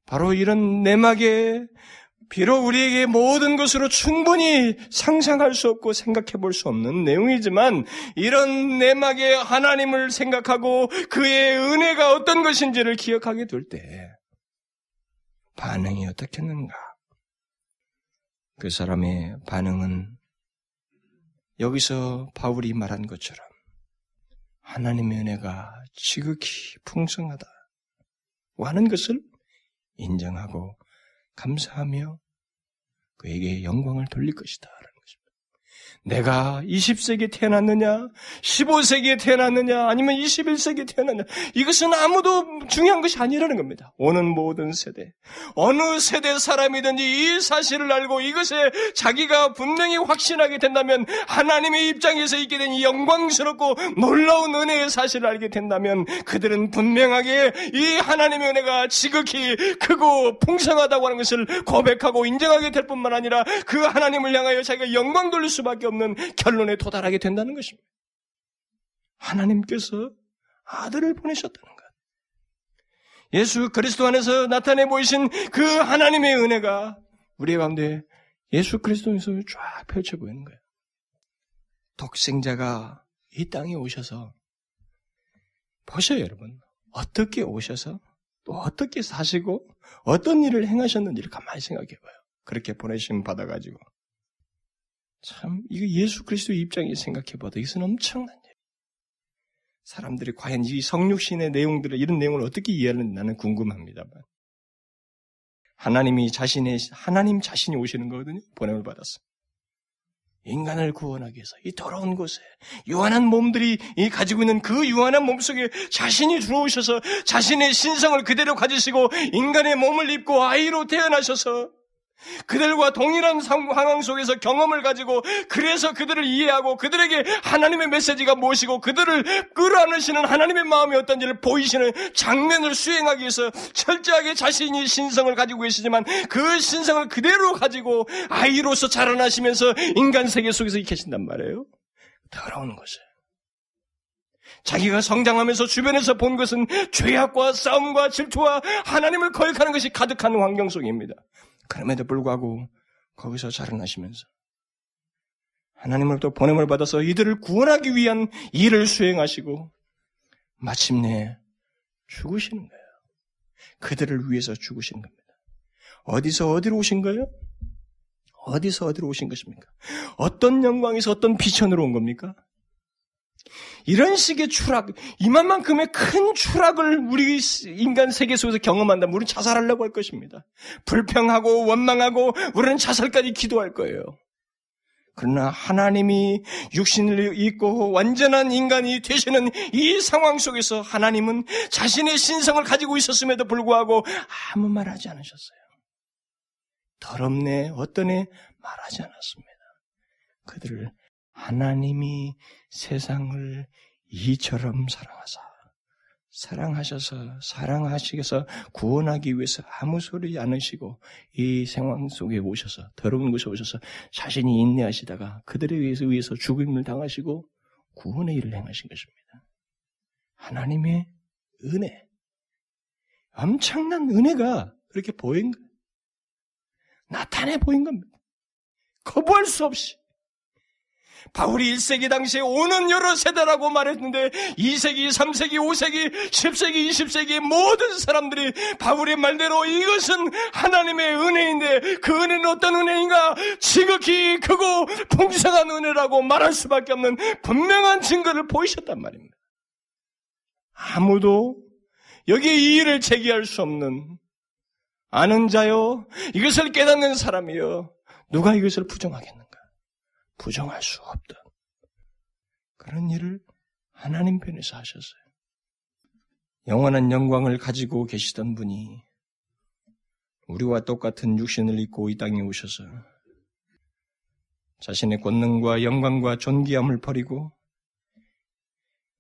바로 이런 내막에 비록 우리에게 모든 것으로 충분히 상상할 수 없고 생각해 볼 수 없는 내용이지만 이런 내막에 하나님을 생각하고 그의 은혜가 어떤 것인지를 기억하게 될 때 반응이 어떻겠는가? 그 사람의 반응은 여기서 바울이 말한 것처럼 하나님의 은혜가 지극히 풍성하다. 하는 것을 인정하고 감사하며 그에게 영광을 돌릴 것이다. 내가 20세기에 태어났느냐, 15세기에 태어났느냐, 아니면 21세기에 태어났느냐, 이것은 아무도 중요한 것이 아니라는 겁니다. 오는 모든 세대, 어느 세대 사람이든지 이 사실을 알고 이것에 자기가 분명히 확신하게 된다면 하나님의 입장에서 있게 된 이 영광스럽고 놀라운 은혜의 사실을 알게 된다면 그들은 분명하게 이 하나님의 은혜가 지극히 크고 풍성하다고 하는 것을 고백하고 인정하게 될 뿐만 아니라 그 하나님을 향하여 자기가 영광 돌릴 수밖에 없는 결론에 도달하게 된다는 것입니다. 하나님께서 아들을 보내셨다는 것. 예수 그리스도 안에서 나타내 보이신 그 하나님의 은혜가 우리 가운데 예수 그리스도에서 쫙 펼쳐 보이는 거예요. 독생자가 이 땅에 오셔서 보셔요, 여러분. 어떻게 오셔서 또 어떻게 사시고 어떤 일을 행하셨는지를 가만히 생각해 봐요. 그렇게 보내심 받아가지고. 참, 이거 예수 그리스도의 입장에 생각해 봐도 이것은 엄청난 일. 사람들이 과연 이 성육신의 내용들을, 이런 내용을 어떻게 이해하는지 나는 궁금합니다만. 하나님이 자신의, 하나님 자신이 오시는 거거든요. 보냄을 받았어. 인간을 구원하기 위해서 이 더러운 곳에 유한한 몸들이 가지고 있는 그 유한한 몸 속에 자신이 들어오셔서 자신의 신성을 그대로 가지시고 인간의 몸을 입고 아이로 태어나셔서 그들과 동일한 상황 속에서 경험을 가지고 그래서 그들을 이해하고 그들에게 하나님의 메시지가 무엇이고 그들을 끌어안으시는 하나님의 마음이 어떤지를 보이시는 장면을 수행하기 위해서 철저하게 자신이 신성을 가지고 계시지만 그 신성을 그대로 가지고 아이로서 자라나시면서 인간 세계 속에서 계신단 말이에요. 더러운 것을. 자기가 성장하면서 주변에서 본 것은 죄악과 싸움과 질투와 하나님을 거역하는 것이 가득한 환경 속입니다. 그럼에도 불구하고 거기서 자라나시면서 하나님으로부터 보냄을 받아서 이들을 구원하기 위한 일을 수행하시고 마침내 죽으시는 거예요. 그들을 위해서 죽으시는 겁니다. 어디서 어디로 오신 거예요? 어디서 어디로 오신 것입니까? 어떤 영광에서 어떤 비천으로 온 겁니까? 이런 식의 추락, 이만만큼의 큰 추락을 우리 인간 세계 속에서 경험한다면 우리는 자살하려고 할 것입니다. 불평하고 원망하고 우리는 자살까지 기도할 거예요. 그러나 하나님이 육신을 입고 완전한 인간이 되시는 이 상황 속에서 하나님은 자신의 신성을 가지고 있었음에도 불구하고 아무 말 하지 않으셨어요. 더럽네, 어떠네 말하지 않았습니다. 그들을 하나님이 세상을 이처럼 사랑하사 사랑하셔서 사랑하시겠어 구원하기 위해서 아무 소리 않으시고 이 상황 속에 오셔서 더러운 곳에 오셔서 자신이 인내하시다가 그들에 의해서 위해서 죽임을 당하시고 구원의 일을 행하신 것입니다. 하나님의 은혜 엄청난 은혜가 그렇게 보인 거예요. 나타내 보인 겁니다. 거부할 수 없이 바울이 1세기 당시에 오는 여러 세대라고 말했는데 2세기, 3세기, 5세기, 10세기, 20세기 모든 사람들이 바울의 말대로 이것은 하나님의 은혜인데 그 은혜는 어떤 은혜인가? 지극히 크고 풍성한 은혜라고 말할 수밖에 없는 분명한 증거를 보이셨단 말입니다. 아무도 여기에 이의를 제기할 수 없는 아는 자요, 이것을 깨닫는 사람이요, 누가 이것을 부정하겠는가? 부정할 수 없던 그런 일을 하나님 편에서 하셨어요. 영원한 영광을 가지고 계시던 분이 우리와 똑같은 육신을 입고 이 땅에 오셔서 자신의 권능과 영광과 존귀함을 버리고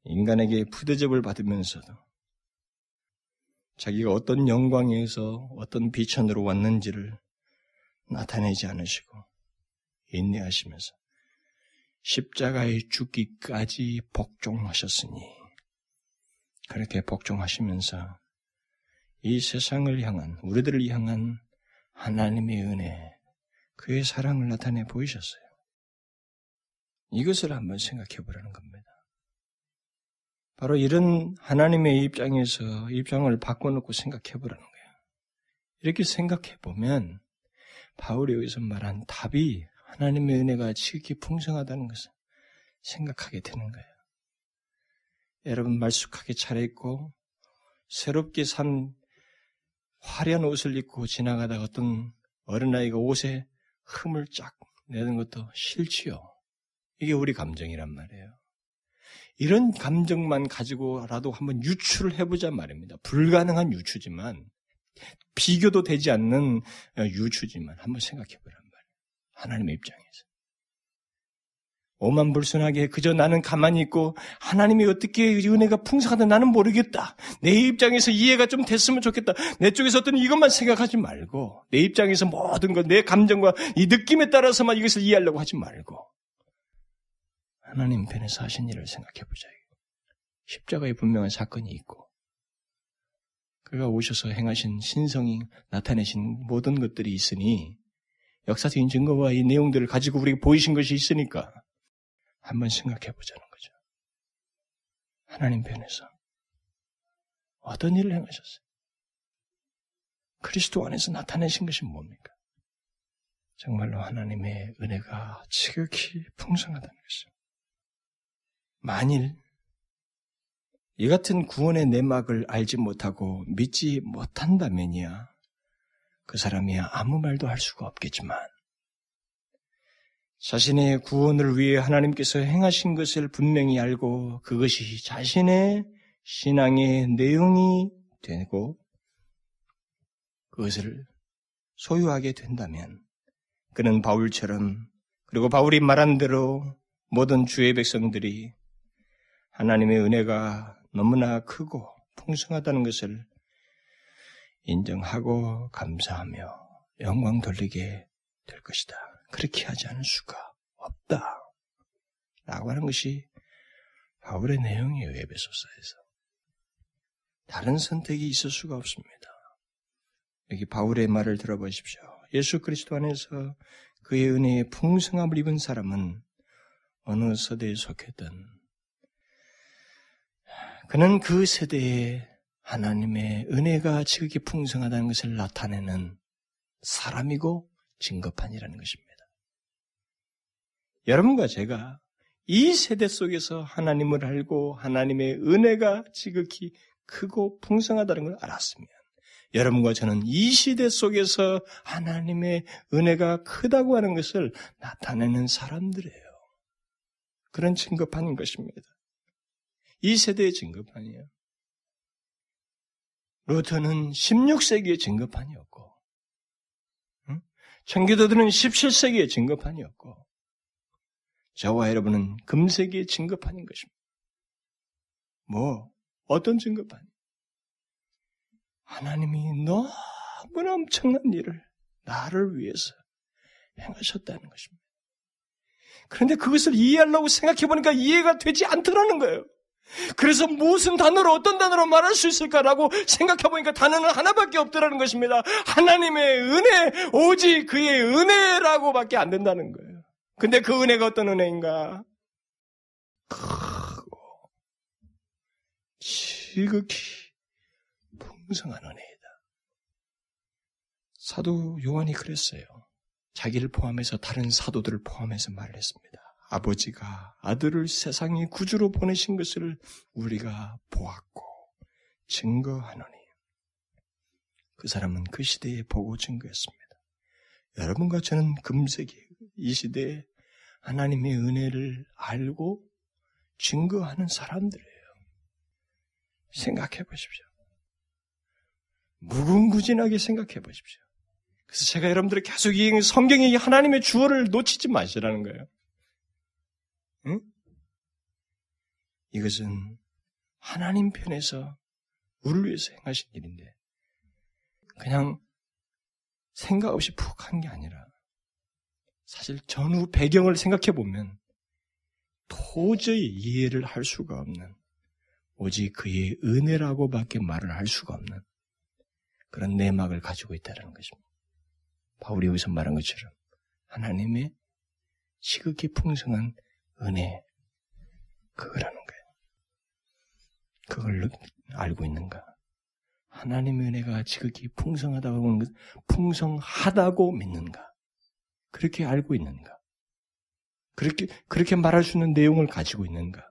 인간에게 부대접을 받으면서도 자기가 어떤 영광에서 어떤 비천으로 왔는지를 나타내지 않으시고 인내하시면서 십자가에 죽기까지 복종하셨으니 그렇게 복종하시면서 이 세상을 향한 우리들을 향한 하나님의 은혜, 그의 사랑을 나타내 보이셨어요. 이것을 한번 생각해 보라는 겁니다. 바로 이런 하나님의 입장에서 입장을 바꿔놓고 생각해 보라는 거예요. 이렇게 생각해 보면 바울이 여기서 말한 답이 하나님의 은혜가 지극히 풍성하다는 것을 생각하게 되는 거예요. 여러분 말쑥하게 차려입고 새롭게 산 화려한 옷을 입고 지나가다가 어떤 어린아이가 옷에 흠을 쫙 내는 것도 싫지요. 이게 우리 감정이란 말이에요. 이런 감정만 가지고라도 한번 유추를 해보자 말입니다. 불가능한 유추지만 비교도 되지 않는 유추지만 한번 말이에요. 하나님의 입장에서. 오만 불순하게 그저 나는 가만히 있고 하나님이 어떻게 은혜가 풍성하다 나는 모르겠다. 내 입장에서 이해가 좀 됐으면 좋겠다. 내 쪽에서 어떤 이것만 생각하지 말고 내 입장에서 모든 것, 내 감정과 이 느낌에 따라서만 이것을 이해하려고 하지 말고 하나님 편에서 하신 일을 생각해 보자. 십자가에 분명한 사건이 있고 그가 오셔서 행하신 신성이 나타내신 모든 것들이 있으니 역사적인 증거와 이 내용들을 가지고 우리에게 보이신 것이 있으니까 한번 생각해 보자는 거죠. 하나님 편에서 어떤 일을 행하셨어요? 그리스도 안에서 나타내신 것이 뭡니까? 정말로 하나님의 은혜가 지극히 풍성하다는 것이죠. 만일 이 같은 구원의 내막을 알지 못하고 믿지 못한다면이야 그 사람이야 아무 말도 할 수가 없겠지만 자신의 구원을 위해 하나님께서 행하신 것을 분명히 알고 그것이 자신의 신앙의 내용이 되고 그것을 소유하게 된다면 그는 바울처럼 그리고 바울이 말한 대로 모든 주의 백성들이 하나님의 은혜가 너무나 크고 풍성하다는 것을 인정하고 감사하며 영광 돌리게 될 것이다. 그렇게 하지 않을 수가 없다. 라고 하는 것이 바울의 내용이에요, 에베소서에서. 다른 선택이 있을 수가 없습니다. 여기 바울의 말을 들어보십시오. 예수 그리스도 안에서 그의 은혜의 풍성함을 입은 사람은 어느 세대에 속했든 그는 그 세대에 하나님의 은혜가 지극히 풍성하다는 것을 나타내는 사람이고 증거판이라는 것입니다. 여러분과 제가 이 세대 속에서 하나님을 알고 하나님의 은혜가 지극히 크고 풍성하다는 걸 알았으면 여러분과 저는 이 시대 속에서 하나님의 은혜가 크다고 하는 것을 나타내는 사람들이에요. 그런 증거판인 것입니다. 이 세대의 증거판이에요. 루터는 16세기의 증거판이었고, 응? 청교도들은 17세기의 증거판이었고, 저와 여러분은 금세기의 증거판인 것입니다. 뭐, 어떤 증거판? 하나님이 너무나 엄청난 일을 나를 위해서 행하셨다는 것입니다. 그런데 그것을 이해하려고 생각해 보니까 이해가 되지 않더라는 거예요. 그래서 무슨 단어로 어떤 단어로 말할 수 있을까라고 생각해 보니까 단어는 하나밖에 없더라는 것입니다. 하나님의 은혜, 오직 그의 은혜라고밖에 안 된다는 거예요. 근데 그 은혜가 어떤 은혜인가? 크고 지극히 풍성한 은혜이다. 사도 요한이 그랬어요. 자기를 포함해서 다른 사도들을 포함해서 말을 했습니다. 아버지가 아들을 세상의 구주로 보내신 것을 우리가 보았고 증거하노니 그 사람은 그 시대에 보고 증거했습니다. 여러분과 저는 금세기 이 시대에 하나님의 은혜를 알고 증거하는 사람들이에요. 생각해 보십시오. 무궁무진하게 생각해 보십시오. 그래서 제가 여러분들이 계속 이 성경의 하나님의 주어를 놓치지 마시라는 거예요. 응? 이것은 하나님 편에서 우리를 위해서 행하신 일인데 그냥 생각 없이 푹 한 게 아니라 사실 전후 배경을 생각해 보면 도저히 이해를 할 수가 없는 오직 그의 은혜라고밖에 말을 할 수가 없는 그런 내막을 가지고 있다는 것입니다. 바울이 여기서 말한 것처럼 하나님의 지극히 풍성한 은혜, 그거라는 거예요. 그걸 알고 있는가? 하나님의 은혜가 지극히 풍성하다고 하는 것, 풍성하다고 믿는가? 그렇게 알고 있는가? 그렇게, 그렇게 말할 수 있는 내용을 가지고 있는가?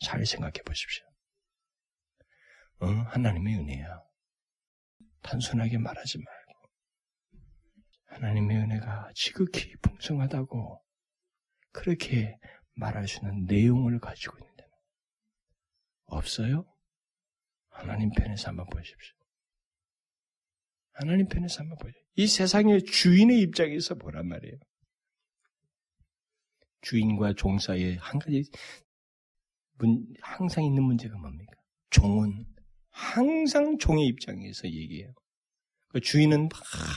잘 생각해 보십시오. 어, 하나님의 은혜야. 단순하게 말하지 말고, 하나님의 은혜가 지극히 풍성하다고 그렇게 말할 수 있는 내용을 가지고 있는데 없어요? 하나님 편에서 한번 보십시오. 하나님 편에서 한번 보십시오. 이 세상의 주인의 입장에서 보란 말이에요. 주인과 종 사이에 한 가지 문, 항상 있는 문제가 뭡니까? 종은 항상 종의 입장에서 얘기해요. 그 주인은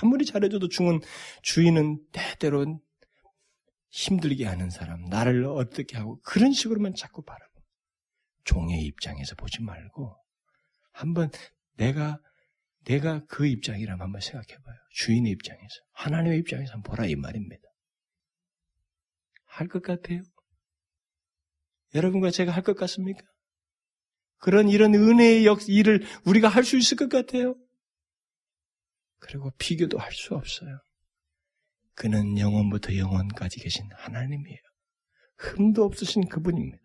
아무리 잘해줘도 중은 주인은 때때로 힘들게 하는 사람, 나를 어떻게 하고 그런 식으로만 자꾸 바라보. 종의 입장에서 보지 말고 한번 내가 내가 그 입장이라면 한번 생각해봐요. 주인의 입장에서 하나님의 입장에서 한번 보라 이 말입니다. 할 것 같아요? 여러분과 제가 할 것 같습니까? 그런 이런 은혜의 역 일을 우리가 할 수 있을 것 같아요? 그리고 비교도 할 수 없어요. 그는 영원부터 영원까지 계신 하나님이에요. 흠도 없으신 그분입니다.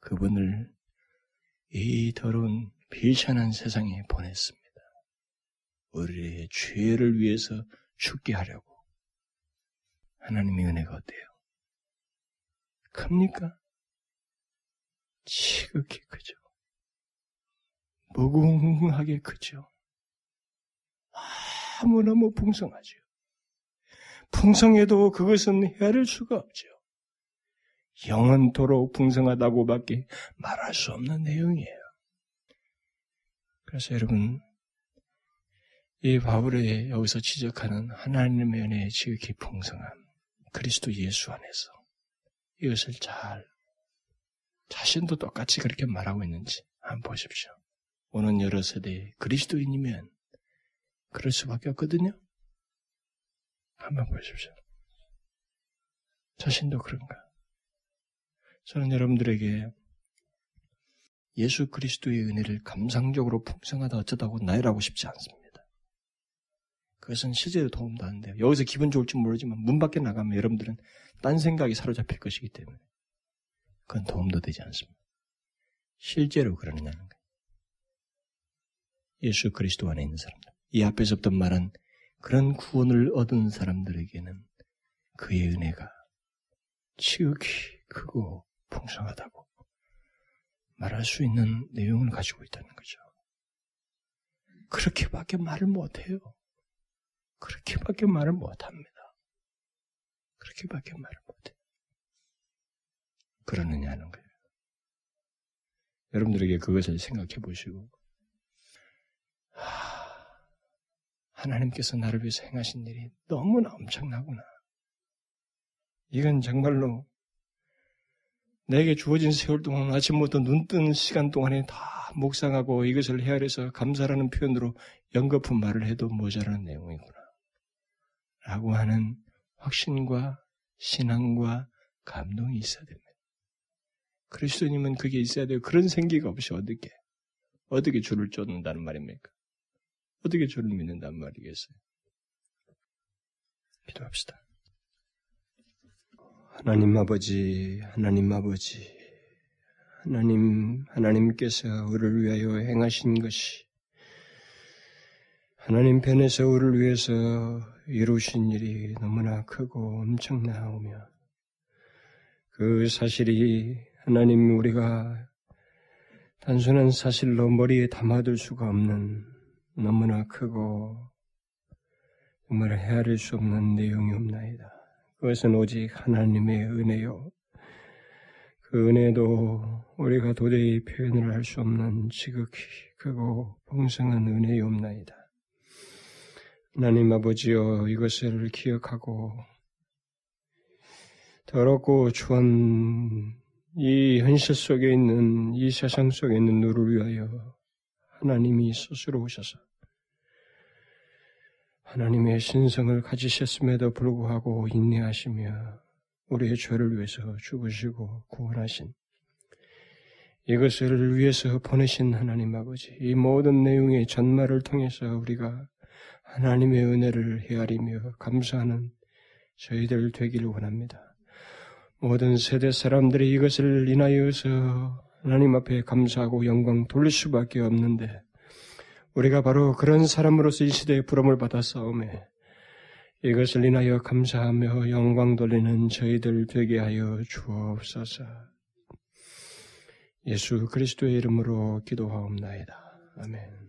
그분을 이 더러운 비천한 세상에 보냈습니다. 우리의 죄를 위해서 죽게 하려고. 하나님의 은혜가 어때요? 큽니까? 지극히 크죠. 무궁하게 크죠. 너무너무 풍성하죠. 풍성해도 그것은 헤아릴 수가 없죠. 영원토록 풍성하다고밖에 말할 수 없는 내용이에요. 그래서 여러분, 이 바울의 여기서 지적하는 하나님의 은혜의 지극히 풍성함, 그리스도 예수 안에서 이것을 잘 자신도 똑같이 그렇게 말하고 있는지 한번 보십시오. 오는 여러 세대의 그리스도인이면 그럴 수밖에 없거든요. 한번 보십시오. 자신도 그런가? 저는 여러분들에게 예수 그리스도의 은혜를 감상적으로 풍성하다 어쩌다고 나열하고 싶지 않습니다. 그것은 실제로 도움도 안 돼요. 여기서 기분 좋을지 모르지만 문 밖에 나가면 여러분들은 딴 생각이 사로잡힐 것이기 때문에 그건 도움도 되지 않습니다. 실제로 그러느냐는 거예요. 예수 그리스도 안에 있는 사람들. 이 앞에서부터 말한 그런 구원을 얻은 사람들에게는 그의 은혜가 지극히 크고 풍성하다고 말할 수 있는 내용을 가지고 있다는 거죠. 그렇게밖에 말을 못해요. 그렇게밖에 말을 못합니다. 그렇게밖에 말을 못해요. 그러느냐는 거예요. 여러분들에게 그것을 생각해 보시고 하 나님께서 나를 위해서 행하신 일이 너무나 엄청나구나. 이건 정말로 내게 주어진 세월 동안 아침부터 눈 뜨는 시간 동안에 다 묵상하고 이것을 헤아려서 감사라는 표현으로 연거푼 말을 해도 모자라는 내용이구나. 라고 하는 확신과 신앙과 감동이 있어야 됩니다. 그리스도님은 그게 있어야 돼요. 그런 생기가 없이 어떻게, 어떻게 주를 쫓는다는 말입니까? 어떻게 주를 믿는단 말이겠어요? 기도합시다. 하나님 아버지, 하나님 아버지, 하나님, 하나님께서 우리를 위하여 행하신 것이 하나님 편에서 우리를 위해서 이루신 일이 너무나 크고 엄청나오며 그 사실이 하나님 우리가 단순한 사실로 머리에 담아둘 수가 없는 너무나 크고 정말 헤아릴 수 없는 내용이 없나이다. 그것은 오직 하나님의 은혜요. 그 은혜도 우리가 도저히 표현을 할 수 없는 지극히 크고 풍성한 은혜이옵나이다. 하나님 아버지여 이것을 기억하고 더럽고 추한 이 현실 속에 있는 이 세상 속에 있는 누를 위하여 하나님이 스스로 오셔서 하나님의 신성을 가지셨음에도 불구하고 인내하시며 우리의 죄를 위해서 죽으시고 구원하신 이것을 위해서 보내신 하나님 아버지 이 모든 내용의 전말을 통해서 우리가 하나님의 은혜를 헤아리며 감사하는 저희들 되기를 원합니다. 모든 세대 사람들이 이것을 인하여서 하나님 앞에 감사하고 영광 돌릴 수밖에 없는데 우리가 바로 그런 사람으로서 이 시대에 부름을 받아 싸움에 이것을 인하여 감사하며 영광 돌리는 저희들 되게 하여 주옵소서. 예수 그리스도의 이름으로 기도하옵나이다. 아멘.